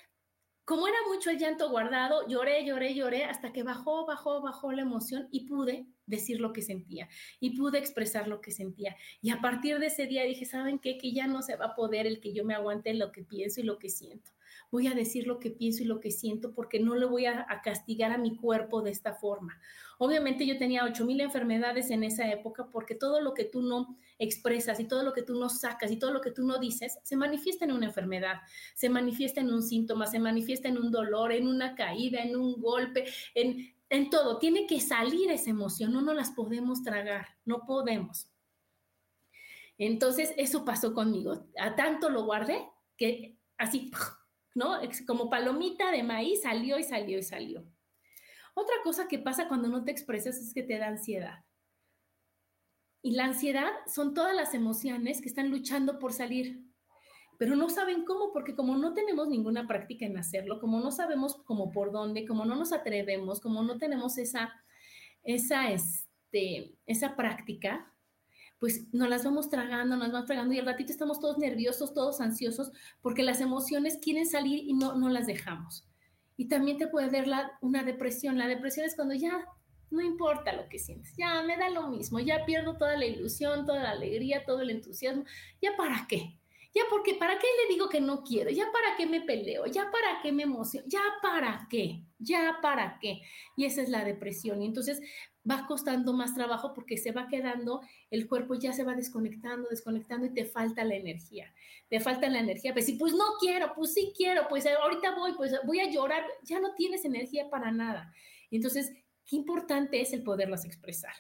como era mucho el llanto guardado, lloré, lloré, lloré, hasta que bajó, bajó, bajó la emoción y pude decir lo que sentía y pude expresar lo que sentía. Y a partir de ese día dije, ¿saben qué? Que ya no se va a poder el que yo me aguante lo que pienso y lo que siento. Voy a decir lo que pienso y lo que siento porque no le voy a, castigar a mi cuerpo de esta forma. Obviamente yo tenía 8000 enfermedades en esa época porque todo lo que tú no expresas y todo lo que tú no sacas y todo lo que tú no dices se manifiesta en una enfermedad, se manifiesta en un síntoma, se manifiesta en un dolor, en una caída, en un golpe, en en todo, tiene que salir esa emoción, no nos las podemos tragar, no podemos. Entonces, eso pasó conmigo. A tanto lo guardé que así, ¿no? Como palomita de maíz salió y salió y salió. Otra cosa que pasa cuando no te expresas es que te da ansiedad. Y la ansiedad son todas las emociones que están luchando por salir pero no saben cómo, porque como no tenemos ninguna práctica en hacerlo, como no sabemos cómo por dónde, como no nos atrevemos, como no tenemos esa, esa, este, esa práctica, pues nos las vamos tragando, nos vamos tragando y al ratito estamos todos nerviosos, todos ansiosos, porque las emociones quieren salir y no, no las dejamos. Y también te puede dar la, una depresión. La depresión es cuando ya no importa lo que sientes, ya me da lo mismo, ya pierdo toda la ilusión, toda la alegría, todo el entusiasmo, ¿ya para qué? Ya porque, ¿para qué le digo que no quiero? ¿Ya para qué me peleo? ¿Ya para qué me emociono? ¿Ya para qué? ¿Ya para qué? Y esa es la depresión. Y entonces va costando más trabajo porque se va quedando, el cuerpo ya se va desconectando, desconectando y te falta la energía. Te falta la energía. Pues sí, pues no quiero, pues sí quiero, pues ahorita voy, pues voy a llorar. Ya no tienes energía para nada. Entonces, qué importante es el poderlas expresar.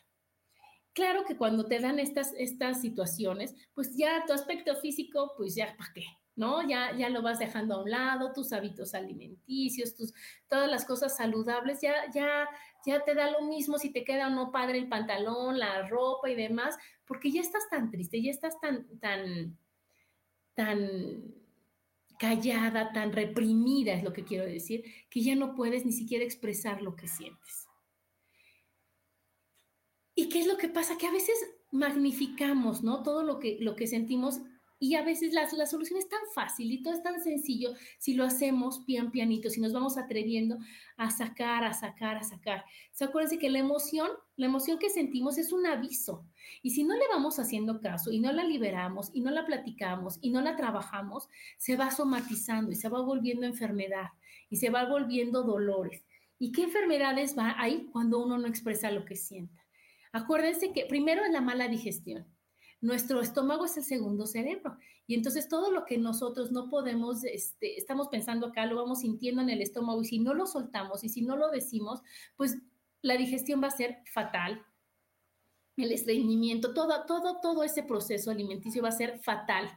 Claro que cuando te dan estas, estas situaciones, pues ya tu aspecto físico, pues ya, ¿para qué? ¿No? Ya, ya lo vas dejando a un lado, tus hábitos alimenticios, tus, todas las cosas saludables, ya, ya, ya te da lo mismo si te queda o no padre el pantalón, la ropa y demás, porque ya estás tan triste, ya estás tan, tan, tan callada, tan reprimida, es lo que quiero decir, que ya no puedes ni siquiera expresar lo que sientes. ¿Y qué es lo que pasa? Que a veces magnificamos, ¿no? Todo lo que, lo que sentimos y a veces la, la, solución es tan fácil y todo es tan sencillo si lo hacemos pian pianito, si nos vamos atreviendo a sacar, a sacar, a sacar. ¿Se acuérdense que la emoción, la emoción que sentimos es un aviso? Y si no le vamos haciendo caso y no la liberamos y no la platicamos y no la trabajamos, se va somatizando y se va volviendo enfermedad y se va volviendo dolores. ¿Y qué enfermedades va ahí cuando uno no expresa lo que sienta? Acuérdense que primero es la mala digestión nuestro estómago es el segundo cerebro. Y entonces todo lo que nosotros no podemos, este, estamos pensando acá, lo vamos sintiendo en el estómago y si no lo soltamos y si no lo decimos, pues la digestión va a ser fatal. El estreñimiento, todo, todo, todo ese proceso alimenticio va a ser fatal.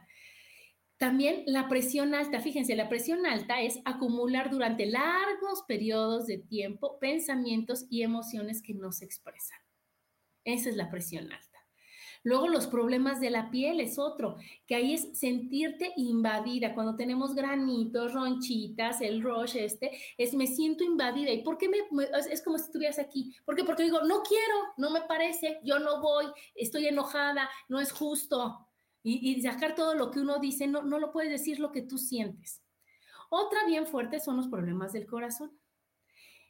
También la presión alta, fíjense, la presión alta es acumular durante largos periodos de tiempo pensamientos y emociones que no se expresan. Esa es la presión alta. Luego los problemas de la piel es otro, que ahí es sentirte invadida. Cuando tenemos granitos, ronchitas, el rush este, es me siento invadida. ¿Y por qué es como si estuvieras aquí? Porque digo, no quiero, no me parece, yo no voy, estoy enojada, no es justo. Y, sacar todo lo que uno dice, no, no lo puedes decir lo que tú sientes. Otra bien fuerte son los problemas del corazón.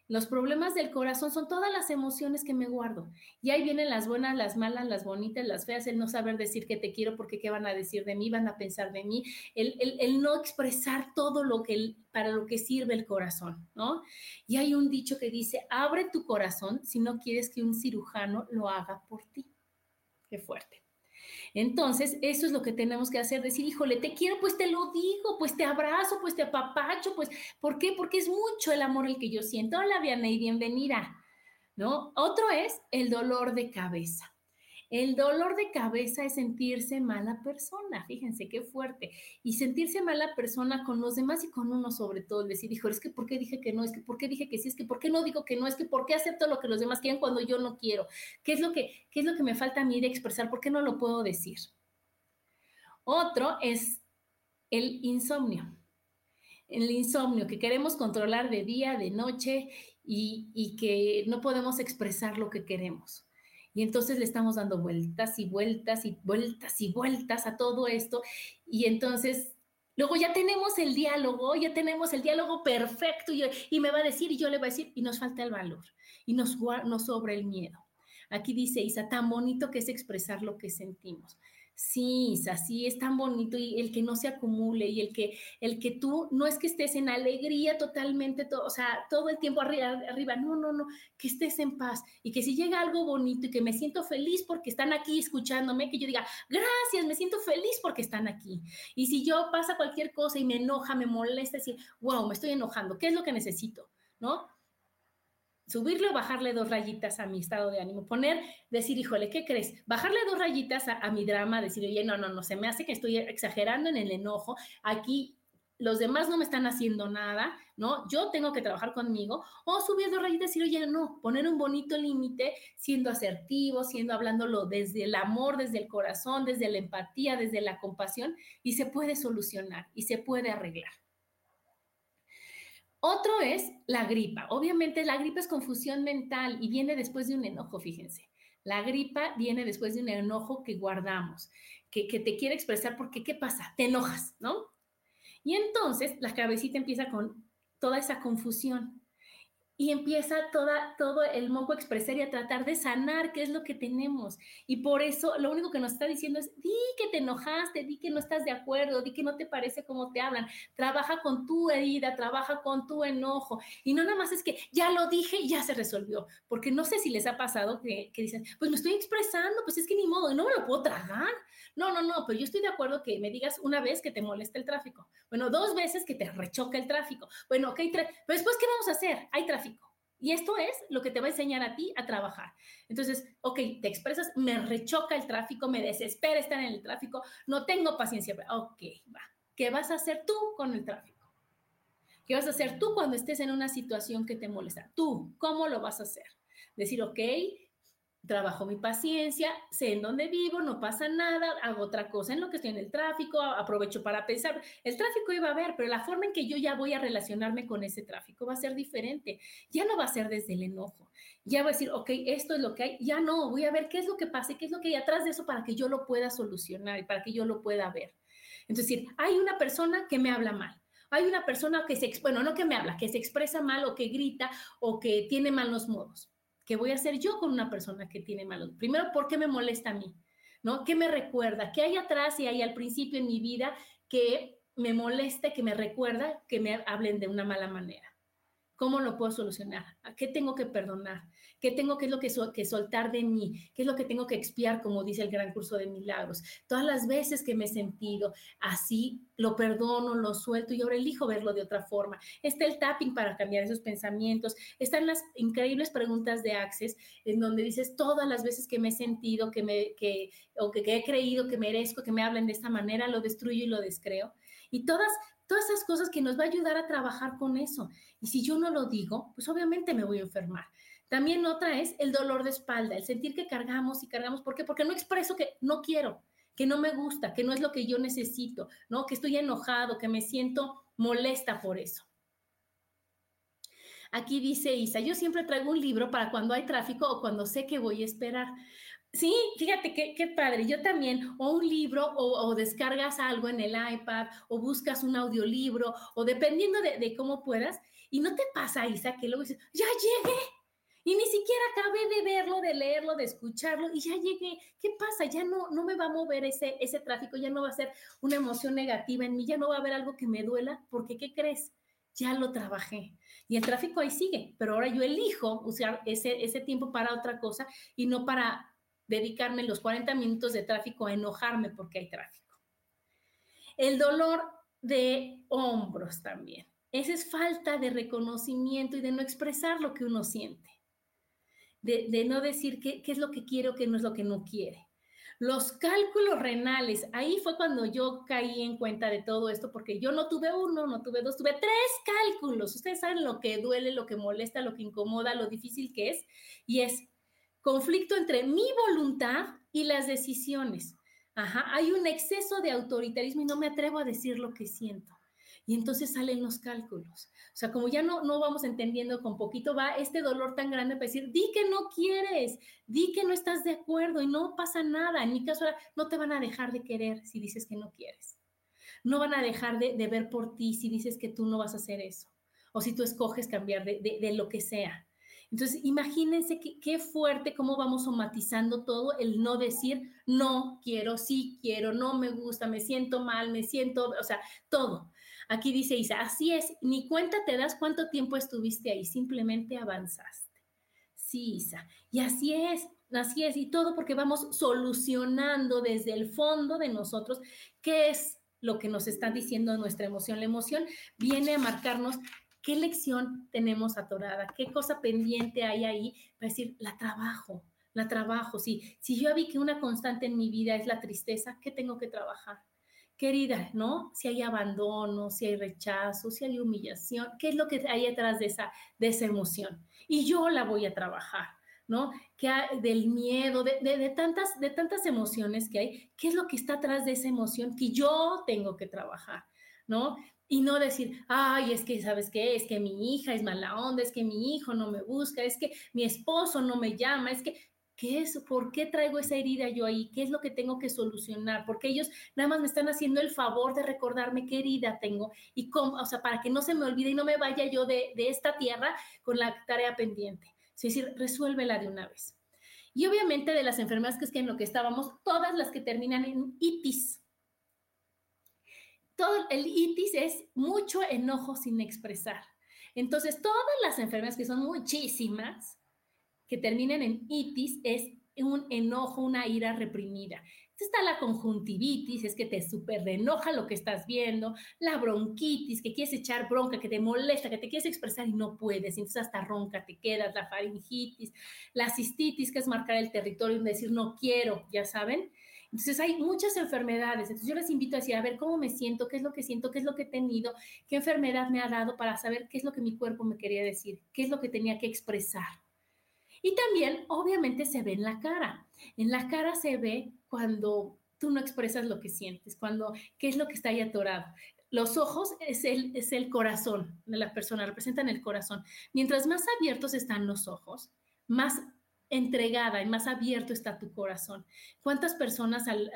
Los problemas del corazón son todas las emociones que me guardo. Y ahí vienen las buenas, las malas, las bonitas, las feas, el no saber decir que te quiero porque qué van a decir de mí, van a pensar de mí, el, el, no expresar todo lo que para lo que sirve el corazón, ¿no? Y hay un dicho que dice, abre tu corazón si no quieres que un cirujano lo haga por ti. Qué fuerte. Entonces, eso es lo que tenemos que hacer, decir, híjole, te quiero, pues te lo digo, pues te abrazo, pues te apapacho, pues, ¿por qué? Porque es mucho el amor el que yo siento. Hola, Vianney, bienvenida, ¿no? Otro es el dolor de cabeza. El dolor de cabeza es sentirse mala persona, fíjense qué fuerte. Y sentirse mala persona con los demás y con uno sobre todo, decir, es que ¿por qué dije que no? Es que ¿por qué dije que sí? Es que ¿por qué no digo que no? Es que ¿por qué acepto lo que los demás quieren cuando yo no quiero? ¿Qué es lo que, qué es lo que me falta a mí de expresar? ¿Por qué no lo puedo decir? Otro es el insomnio. El insomnio, que queremos controlar de día, de noche y, y que no podemos expresar lo que queremos. Y entonces le estamos dando vueltas y vueltas y vueltas y vueltas a todo esto. Y entonces luego ya tenemos el diálogo, ya tenemos el diálogo perfecto y, y me va a decir y yo le voy a decir y nos falta el valor y nos, nos sobra el miedo. Aquí dice Isa, tan bonito que es expresar lo que sentimos. Sí, así es tan bonito y el que no se acumule y el que, el que tú no es que estés en alegría totalmente, todo, o sea, todo el tiempo arriba, arriba, no, no, no, que estés en paz y que si llega algo bonito y que me siento feliz porque están aquí escuchándome, que yo diga, gracias, me siento feliz porque están aquí. Y si yo pasa cualquier cosa y me enoja, me molesta, decir, wow, me estoy enojando, ¿qué es lo que necesito? ¿No? Subirle o bajarle dos rayitas a mi estado de ánimo, poner, decir, híjole, ¿qué crees? Bajarle dos rayitas a, mi drama, decir, oye, no, no, no, se me hace que estoy exagerando en el enojo, aquí los demás no me están haciendo nada, ¿no? Yo tengo que trabajar conmigo, o subir dos rayitas y decir, oye, no, poner un bonito límite, siendo asertivo, siendo hablándolo desde el amor, desde el corazón, desde la empatía, desde la compasión, y se puede solucionar y se puede arreglar. Otro es la gripa. Obviamente la gripa es confusión mental y viene después de un enojo, fíjense. La gripa viene después de un enojo que guardamos, que, que te quiere expresar porque, ¿qué pasa? Te enojas, ¿no? Y entonces la cabecita empieza con toda esa confusión y empieza toda, todo el moco a expresar y a tratar de sanar qué es lo que tenemos. Y por eso lo único que nos está diciendo es, di que te enojaste, di que no estás de acuerdo, di que no te parece cómo te hablan. Trabaja con tu herida, trabaja con tu enojo. Y no nada más es que ya lo dije y ya se resolvió. Porque no sé si les ha pasado que, que dicen, pues me estoy expresando, pues es que ni modo, no me lo puedo tragar. No, no, no, pero yo estoy de acuerdo que me digas una vez que te molesta el tráfico. Bueno, dos veces que te rechoca el tráfico. Bueno, ok, pero después, ¿qué vamos a hacer? Hay tráfico. Y esto es lo que te va a enseñar a ti a trabajar. Entonces, ok, te expresas, me rechoca el tráfico, me desespera estar en el tráfico, no tengo paciencia. Ok, va. ¿qué vas a hacer tú con el tráfico? ¿Qué vas a hacer tú cuando estés en una situación que te molesta? Tú, ¿cómo lo vas a hacer? Decir, ok, trabajo mi paciencia, sé en dónde vivo, no pasa nada, hago otra cosa en lo que estoy en el tráfico, aprovecho para pensar. El tráfico iba a haber, pero la forma en que yo ya voy a relacionarme con ese tráfico va a ser diferente. Ya no va a ser desde el enojo. Ya voy a decir, ok, esto es lo que hay. Ya no, voy a ver qué es lo que pasa y qué es lo que hay atrás de eso para que yo lo pueda solucionar y para que yo lo pueda ver. Entonces, hay una persona que me habla mal. Hay una persona que se, bueno, no que me habla, que se expresa mal o que grita o que tiene malos modos ¿Qué voy a hacer yo con una persona que tiene malos? Primero, ¿por qué me molesta a mí? ¿No? ¿Qué me recuerda? ¿Qué hay atrás y hay al principio en mi vida que me moleste, que me recuerda que me hablen de una mala manera? ¿Cómo lo puedo solucionar? ¿A qué tengo que perdonar? ¿Qué tengo que es lo que, que soltar de mí? ¿Qué es lo que tengo que expiar, como dice el gran curso de milagros? Todas las veces que me he sentido así, lo perdono, lo suelto y ahora elijo verlo de otra forma. Está el tapping para cambiar esos pensamientos. Están las increíbles preguntas de Access, en donde dices todas las veces que me he sentido, que me, que, o que, que he creído que merezco que me hablen de esta manera, lo destruyo y lo descreo. Y todas, todas esas cosas que nos va a ayudar a trabajar con eso. Y si yo no lo digo, pues obviamente me voy a enfermar. También otra es el dolor de espalda, el sentir que cargamos y cargamos. ¿Por qué? Porque no expreso que no quiero, que no me gusta, que no es lo que yo necesito, ¿no? Que estoy enojado, que me siento molesta por eso. Aquí dice Isa, yo siempre traigo un libro para cuando hay tráfico o cuando sé que voy a esperar. Sí, fíjate qué, padre. Yo también, o un libro, o, descargas algo en el iPad, o buscas un audiolibro, o dependiendo de, cómo puedas. Y no te pasa, Isa, que luego dices, ya llegué, y ni siquiera acabé de verlo, de leerlo, de escucharlo y ya llegué. ¿Qué pasa? Ya no, no me va a mover ese, ese tráfico, ya no va a ser una emoción negativa en mí, ya no va a haber algo que me duela, porque ¿qué crees? Ya lo trabajé. Y el tráfico ahí sigue, pero ahora yo elijo usar ese, ese tiempo para otra cosa y no para dedicarme los 40 minutos de tráfico a enojarme porque hay tráfico. El dolor de hombros también. Esa es falta de reconocimiento y de no expresar lo que uno siente de, no decir qué, qué es lo que quiero, qué no es lo que no quiere. Los cálculos renales, ahí fue cuando yo caí en cuenta de todo esto, porque yo no tuve uno, no tuve dos, tuve tres cálculos. Ustedes saben lo que duele, lo que molesta, lo que incomoda, lo difícil que es, y es conflicto entre mi voluntad y las decisiones. Ajá, hay un exceso de autoritarismo y no me atrevo a decir lo que siento. Y entonces salen los cálculos. O sea, como ya no, no vamos entendiendo con poquito, va este dolor tan grande para decir, di que no quieres, di que no estás de acuerdo y no pasa nada. En mi caso, no te van a dejar de querer si dices que no quieres. No van a dejar de, ver por ti si dices que tú no vas a hacer eso. O si tú escoges cambiar de, de, lo que sea. Entonces, imagínense qué, fuerte cómo vamos somatizando todo el no decir no quiero, sí quiero, no me gusta, me siento mal, me siento, o sea, todo. Aquí dice Isa, así es, ni cuenta te das cuánto tiempo estuviste ahí, simplemente avanzaste. Sí, Isa, y así es, así es, y todo porque vamos solucionando desde el fondo de nosotros qué es lo que nos está diciendo nuestra emoción. La emoción viene a marcarnos qué lección tenemos atorada, qué cosa pendiente hay ahí para decir, la trabajo, la trabajo. Si, si yo vi que una constante en mi vida es la tristeza, ¿qué tengo que trabajar? querida, ¿no? Si hay abandono, si hay rechazo, si hay humillación, ¿qué es lo que hay detrás de esa, de esa emoción? Y yo la voy a trabajar, ¿no? Que del miedo, de, de, tantas, de tantas emociones que hay, ¿qué es lo que está atrás de esa emoción que yo tengo que trabajar, ¿no? Y no decir, ay, es que, ¿sabes qué? Es que mi hija es mala onda, es que mi hijo no me busca, es que mi esposo no me llama, es que ¿Qué es? ¿Por qué traigo esa herida yo ahí? ¿Qué es lo que tengo que solucionar? Porque ellos nada más me están haciendo el favor de recordarme qué herida tengo y cómo, o sea, para que no se me olvide y no me vaya yo de, esta tierra con la tarea pendiente. Es decir, resuélvela de una vez. Y obviamente de las enfermedades que es que en lo que estábamos, todas las que terminan en itis. Todo el itis es mucho enojo sin expresar. Entonces, todas las enfermedades que son muchísimas, que terminen en itis es un enojo, una ira reprimida. Está la conjuntivitis, es que te súper enoja lo que estás viendo, la bronquitis, que quieres echar bronca, que te molesta, que te quieres expresar y no puedes, entonces hasta ronca te quedas, la faringitis, la cistitis, que es marcar el territorio y decir no quiero, ya saben. Entonces hay muchas enfermedades. Entonces yo les invito a decir, a ver, ¿cómo me siento? ¿Qué es lo que siento? ¿Qué es lo que he tenido? ¿Qué enfermedad me ha dado para saber qué es lo que mi cuerpo me quería decir? ¿Qué es lo que tenía que expresar? Y también, obviamente, se ve en la cara. En la cara se ve cuando tú no expresas lo que sientes, cuando, ¿qué es lo que está ahí atorado? Los ojos es el, es el corazón de la persona, representan el corazón. Mientras más abiertos están los ojos, más entregada y más abierto está tu corazón. ¿Cuántas personas al,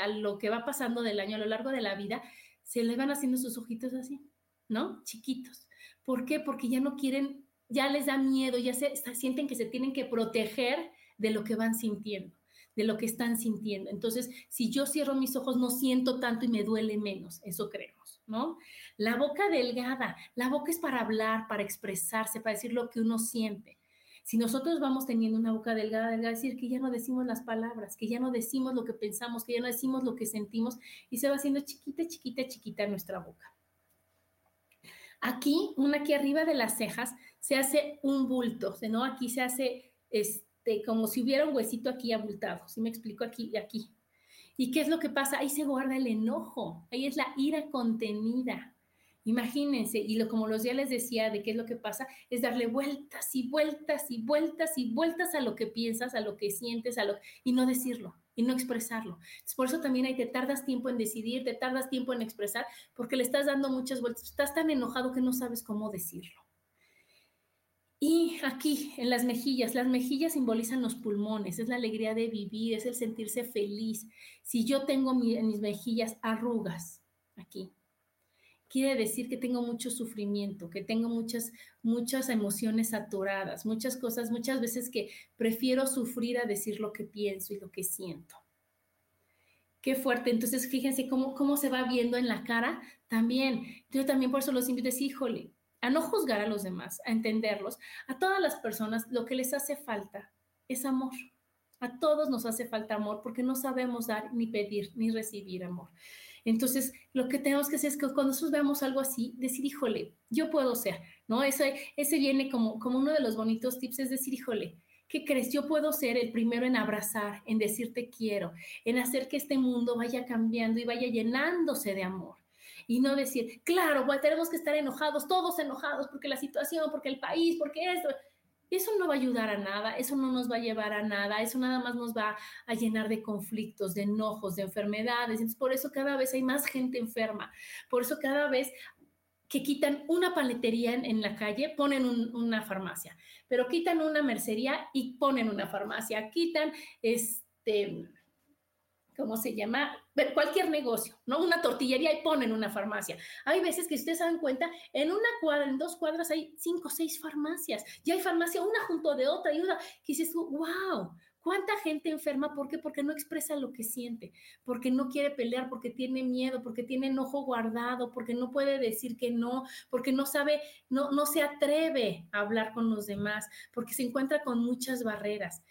a lo que va pasando del año, a lo largo de la vida, se le van haciendo sus ojitos así, ¿no? Chiquitos. ¿Por qué? Porque ya no quieren, ya les da miedo, ya se, sienten que se tienen que proteger de lo que van sintiendo de lo que están sintiendo. Entonces, si yo cierro mis ojos, no siento tanto y me duele menos, eso creemos, ¿no? La boca delgada, la boca es para hablar, para expresarse, para decir lo que uno siente. Si nosotros vamos teniendo una boca delgada, delgada, decir que ya no decimos las palabras, que ya no decimos lo que pensamos, que ya no decimos lo que sentimos y se va haciendo chiquita, chiquita, chiquita nuestra boca. Aquí, una aquí arriba de las cejas, se hace un bulto, ¿no? Aquí se hace este, como si hubiera un huesito aquí abultado. Si me explico aquí y aquí. ¿Y qué es lo que pasa? Ahí se guarda el enojo, ahí es la ira contenida. Imagínense, y lo, como los días les decía de qué es lo que pasa, es darle vueltas y vueltas y vueltas y vueltas a lo que piensas, a lo que sientes, a lo, y no decirlo y no expresarlo. por eso también hay, te tardas tiempo en decidir, te tardas tiempo en expresar, porque le estás dando muchas vueltas, estás tan enojado que no sabes cómo decirlo. Y aquí, en las mejillas, las mejillas simbolizan los pulmones, es la alegría de vivir, es el sentirse feliz. Si yo tengo en mis mejillas arrugas, aquí, quiere decir que tengo mucho sufrimiento, que tengo muchas, muchas emociones atoradas, muchas cosas, muchas veces que prefiero sufrir a decir lo que pienso y lo que siento. Qué fuerte. Entonces, fíjense cómo, cómo se va viendo en la cara también. Yo también por eso los invito a decir, híjole, a no juzgar a los demás, a entenderlos. A todas las personas lo que les hace falta es amor. A todos nos hace falta amor porque no sabemos dar ni pedir ni recibir amor. Entonces, lo que tenemos que hacer es que cuando nosotros veamos algo así, decir, híjole, yo puedo ser, ¿no? Ese, ese viene como, como uno de los bonitos tips, es decir, híjole, ¿qué crees? Yo puedo ser el primero en abrazar, en decirte quiero, en hacer que este mundo vaya cambiando y vaya llenándose de amor. Y no decir, claro, tenemos que estar enojados, todos enojados, porque la situación, porque el país, porque esto eso no va a ayudar a nada, eso no nos va a llevar a nada, eso nada más nos va a llenar de conflictos, de enojos, de enfermedades. Entonces, por eso cada vez hay más gente enferma, por eso cada vez que quitan una paletería en, la calle, ponen una farmacia, pero quitan una mercería y ponen una farmacia, quitan este ¿cómo se llama? Cualquier negocio, ¿no? Una tortillería y ponen una farmacia. Hay veces que ustedes se dan cuenta, en una cuadra, en dos cuadras hay cinco o seis farmacias. Y hay farmacia una junto de otra y una que dices tú, wow, ¿cuánta gente enferma? ¿Por qué? Porque no expresa lo que siente, porque no quiere pelear, porque tiene miedo, porque tiene enojo guardado, porque no puede decir que no, porque no sabe, no, no se atreve a hablar con los demás, porque se encuentra con muchas barreras.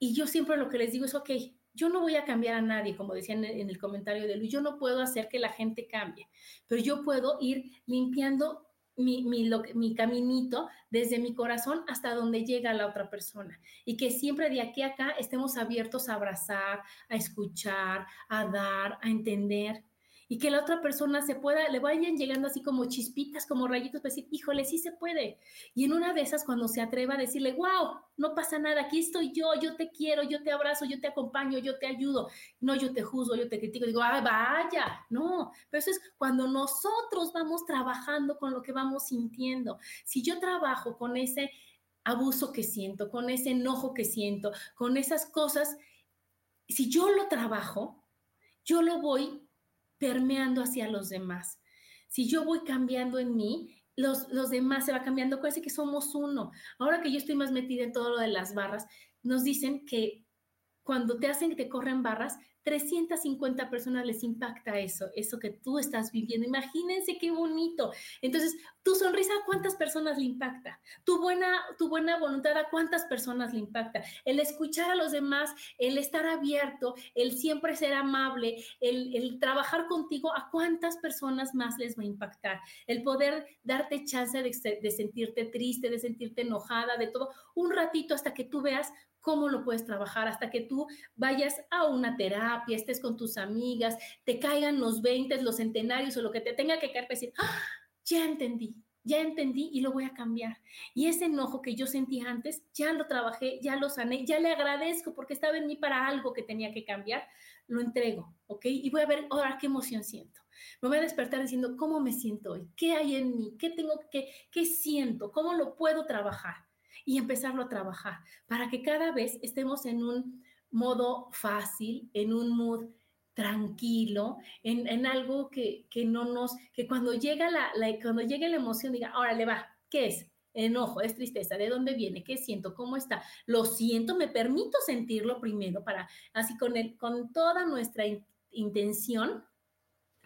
Y yo siempre lo que les digo es, ok, yo no voy a cambiar a nadie, como decían en el comentario de Luis, yo no puedo hacer que la gente cambie, pero yo puedo ir limpiando mi, mi, caminito desde mi corazón hasta donde llega la otra persona. Y que siempre de aquí a acá estemos abiertos a abrazar, a escuchar, a dar, a entender y que la otra persona se pueda, le vayan llegando así como chispitas, como rayitos para decir, híjole, sí se puede. Y en una de esas, cuando se atreva a decirle, wow, no pasa nada, aquí estoy yo, yo te quiero, yo te abrazo, yo te acompaño, yo te ayudo. No, yo te juzgo, yo te critico, digo, ay, vaya, no. Pero eso es cuando nosotros vamos trabajando con lo que vamos sintiendo. Si yo trabajo con ese abuso que siento, con ese enojo que siento, con esas cosas, si yo lo trabajo, yo lo voy permeando hacia los demás. Si yo voy cambiando en mí, los, los demás se va cambiando. Parece que somos uno. Ahora que yo estoy más metida en todo lo de las barras, nos dicen que cuando te hacen que te corren barras, 350 personas les impacta eso, eso que tú estás viviendo. Imagínense qué bonito. Entonces, tu sonrisa a cuántas personas le impacta, tu buena, tu buena voluntad a cuántas personas le impacta, el escuchar a los demás, el estar abierto, el siempre ser amable, el, trabajar contigo, a cuántas personas más les va a impactar, el poder darte chance de, de sentirte triste, de sentirte enojada, de todo, un ratito hasta que tú veas cómo lo puedes trabajar hasta que tú vayas a una terapia, estés con tus amigas, te caigan los 20, los centenarios o lo que te tenga que caer para decir, ¡Ah! ya entendí, ya entendí y lo voy a cambiar. Y ese enojo que yo sentí antes, ya lo trabajé, ya lo sané, ya le agradezco porque estaba en mí para algo que tenía que cambiar, lo entrego, ¿ok? Y voy a ver ahora qué emoción siento. Me voy a despertar diciendo, ¿cómo me siento hoy? ¿Qué hay en mí? ¿Qué tengo que, qué siento? ¿Cómo lo puedo trabajar? Y empezarlo a trabajar para que cada vez estemos en un modo fácil, en un mood tranquilo, en, algo que, no nos, que cuando llega la, cuando llegue la emoción diga, ahora le va, ¿qué es? Enojo, es tristeza, ¿de dónde viene? ¿Qué siento? ¿Cómo está? Lo siento, me permito sentirlo primero para, así con, el, con toda nuestra intención,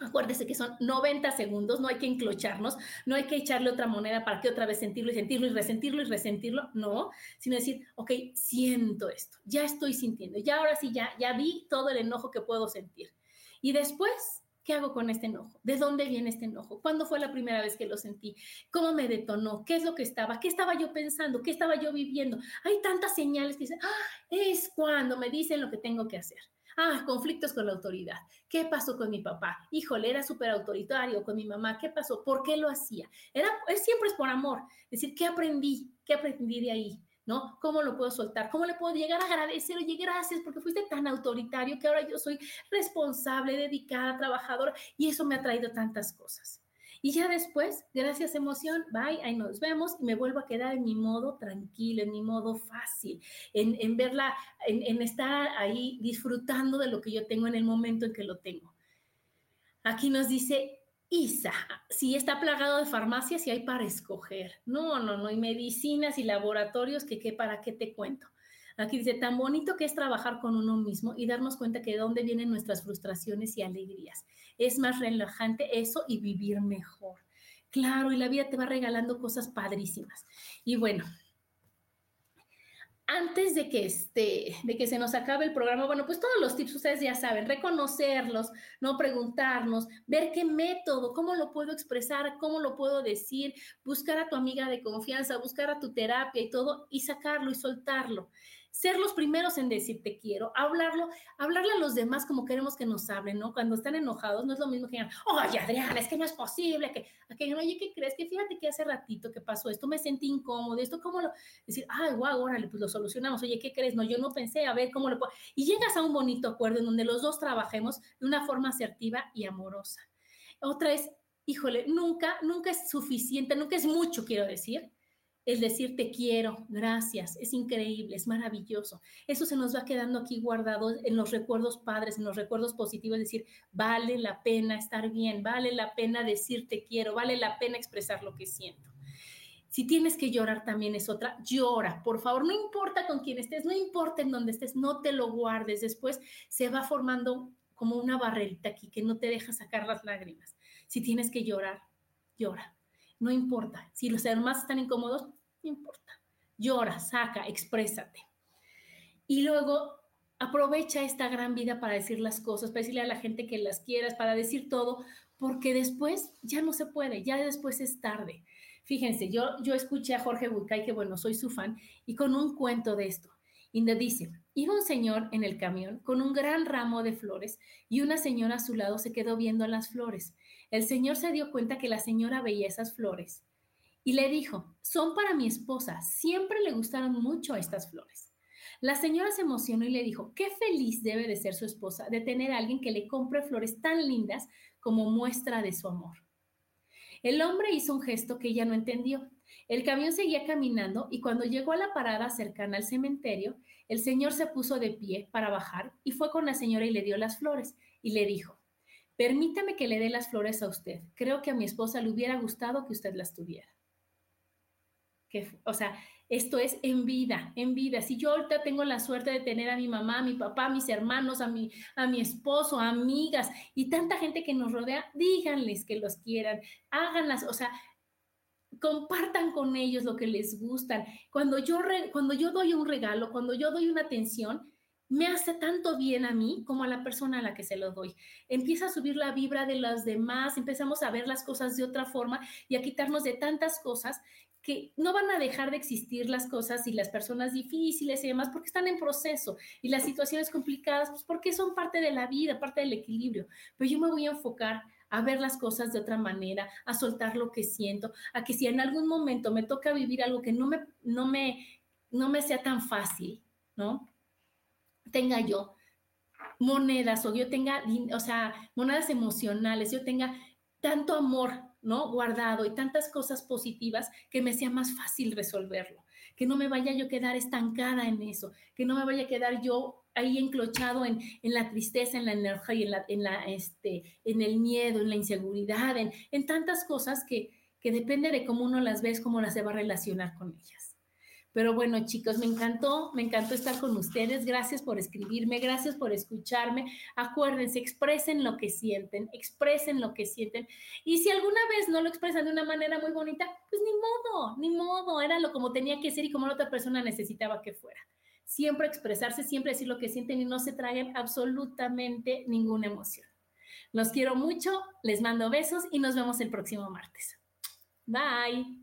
Acuérdese que son 90 segundos, no hay que enclocharnos, no hay que echarle otra moneda para que otra vez sentirlo y sentirlo y resentirlo y resentirlo, no, sino decir, ok, siento esto, ya estoy sintiendo, ya ahora sí, ya, ya vi todo el enojo que puedo sentir. Y después, ¿qué hago con este enojo? ¿De dónde viene este enojo? ¿Cuándo fue la primera vez que lo sentí? ¿Cómo me detonó? ¿Qué es lo que estaba? ¿Qué estaba yo pensando? ¿Qué estaba yo viviendo? Hay tantas señales que dicen, ah, es cuando me dicen lo que tengo que hacer. Ah, conflictos con la autoridad. ¿Qué pasó con mi papá? Híjole, era súper autoritario con mi mamá. ¿Qué pasó? ¿Por qué lo hacía? Era, siempre es por amor. Es decir, ¿qué aprendí? ¿Qué aprendí de ahí? ¿No? ¿Cómo lo puedo soltar? ¿Cómo le puedo llegar a agradecer? Oye, gracias porque fuiste tan autoritario que ahora yo soy responsable, dedicada, trabajadora y eso me ha traído tantas cosas. Y ya después, gracias emoción, bye, ahí nos vemos y me vuelvo a quedar en mi modo tranquilo, en mi modo fácil, en, en verla, en, en estar ahí disfrutando de lo que yo tengo en el momento en que lo tengo. Aquí nos dice Isa, si está plagado de farmacias y hay para escoger. No, no, no, hay medicinas y laboratorios que, que para qué te cuento. Aquí dice, tan bonito que es trabajar con uno mismo y darnos cuenta que de dónde vienen nuestras frustraciones y alegrías. Es más relajante eso y vivir mejor. Claro, y la vida te va regalando cosas padrísimas. Y bueno, antes de que, este, de que se nos acabe el programa, bueno, pues todos los tips ustedes ya saben, reconocerlos, no preguntarnos, ver qué método, cómo lo puedo expresar, cómo lo puedo decir, buscar a tu amiga de confianza, buscar a tu terapia y todo, y sacarlo y soltarlo ser los primeros en decir te quiero, hablarlo, hablarle a los demás como queremos que nos hablen, ¿no? Cuando están enojados no es lo mismo que digan, oye Adriana, es que no es posible, que, que oye, ¿qué crees? Que fíjate que hace ratito que pasó esto, me sentí incómodo, esto, ¿cómo lo? Decir, ay, guau, órale, pues lo solucionamos, oye, ¿qué crees? No, yo no pensé, a ver cómo lo puedo. Y llegas a un bonito acuerdo en donde los dos trabajemos de una forma asertiva y amorosa. Otra es, híjole, nunca, nunca es suficiente, nunca es mucho, quiero decir, el decir te quiero, gracias, es increíble, es maravilloso. Eso se nos va quedando aquí guardado en los recuerdos padres, en los recuerdos positivos, decir, vale la pena estar bien, vale la pena decir te quiero, vale la pena expresar lo que siento. Si tienes que llorar también es otra, llora, por favor, no importa con quién estés, no importa en dónde estés, no te lo guardes, después se va formando como una barrerita aquí que no te deja sacar las lágrimas. Si tienes que llorar, llora no importa. Si los demás están incómodos, no importa. Llora, saca, exprésate. Y luego aprovecha esta gran vida para decir las cosas, para decirle a la gente que las quieras, para decir todo, porque después ya no se puede, ya después es tarde. Fíjense, yo, yo escuché a Jorge Bucay, que bueno, soy su fan, y con un cuento de esto. Y me dice, iba un señor en el camión con un gran ramo de flores y una señora a su lado se quedó viendo las flores. El señor se dio cuenta que la señora veía esas flores y le dijo, son para mi esposa, siempre le gustaron mucho estas flores. La señora se emocionó y le dijo, qué feliz debe de ser su esposa de tener a alguien que le compre flores tan lindas como muestra de su amor. El hombre hizo un gesto que ella no entendió. El camión seguía caminando y cuando llegó a la parada cercana al cementerio, el señor se puso de pie para bajar y fue con la señora y le dio las flores y le dijo, Permítame que le dé las flores a usted. Creo que a mi esposa le hubiera gustado que usted las tuviera. Que, o sea, Esto es en vida, en vida. Si yo ahorita tengo la suerte de tener a mi mamá, a mi papá, a mis hermanos, a mi, a mi esposo, amigas y tanta gente que nos rodea, díganles que los quieran, háganlas, o sea, compartan con ellos lo que les gustan. Cuando yo, cuando yo doy un regalo, cuando yo doy una atención, me hace tanto bien a mí como a la persona a la que se lo doy. Empieza a subir la vibra de los demás, empezamos a ver las cosas de otra forma y a quitarnos de tantas cosas que no van a dejar de existir las cosas y las personas difíciles y demás porque están en proceso y las situaciones complicadas, pues porque son parte de la vida, parte del equilibrio. Pero yo me voy a enfocar a ver las cosas de otra manera, a soltar lo que siento, a que si en algún momento me toca vivir algo que no me, no me, no me sea tan fácil, ¿no? Tenga yo monedas o yo tenga, o sea, monedas emocionales, yo tenga tanto amor, ¿no? Guardado y tantas cosas positivas que me sea más fácil resolverlo, que no me vaya yo a quedar estancada en eso, que no me vaya a quedar yo ahí enclochado en, la tristeza, en la energía en, la, en, la, este, en el miedo, en la inseguridad, en, en tantas cosas que, que depende de cómo uno las ve, cómo las se va a relacionar con ellas. Pero bueno, chicos, me encantó, me encantó estar con ustedes. Gracias por escribirme, gracias por escucharme. Acuérdense, expresen lo que sienten, expresen lo que sienten. Y si alguna vez no lo expresan de una manera muy bonita, pues ni modo, ni modo, era lo como tenía que ser y como la otra persona necesitaba que fuera siempre expresarse, siempre decir lo que sienten y no se traigan absolutamente ninguna emoción. Los quiero mucho, les mando besos y nos vemos el próximo martes. Bye.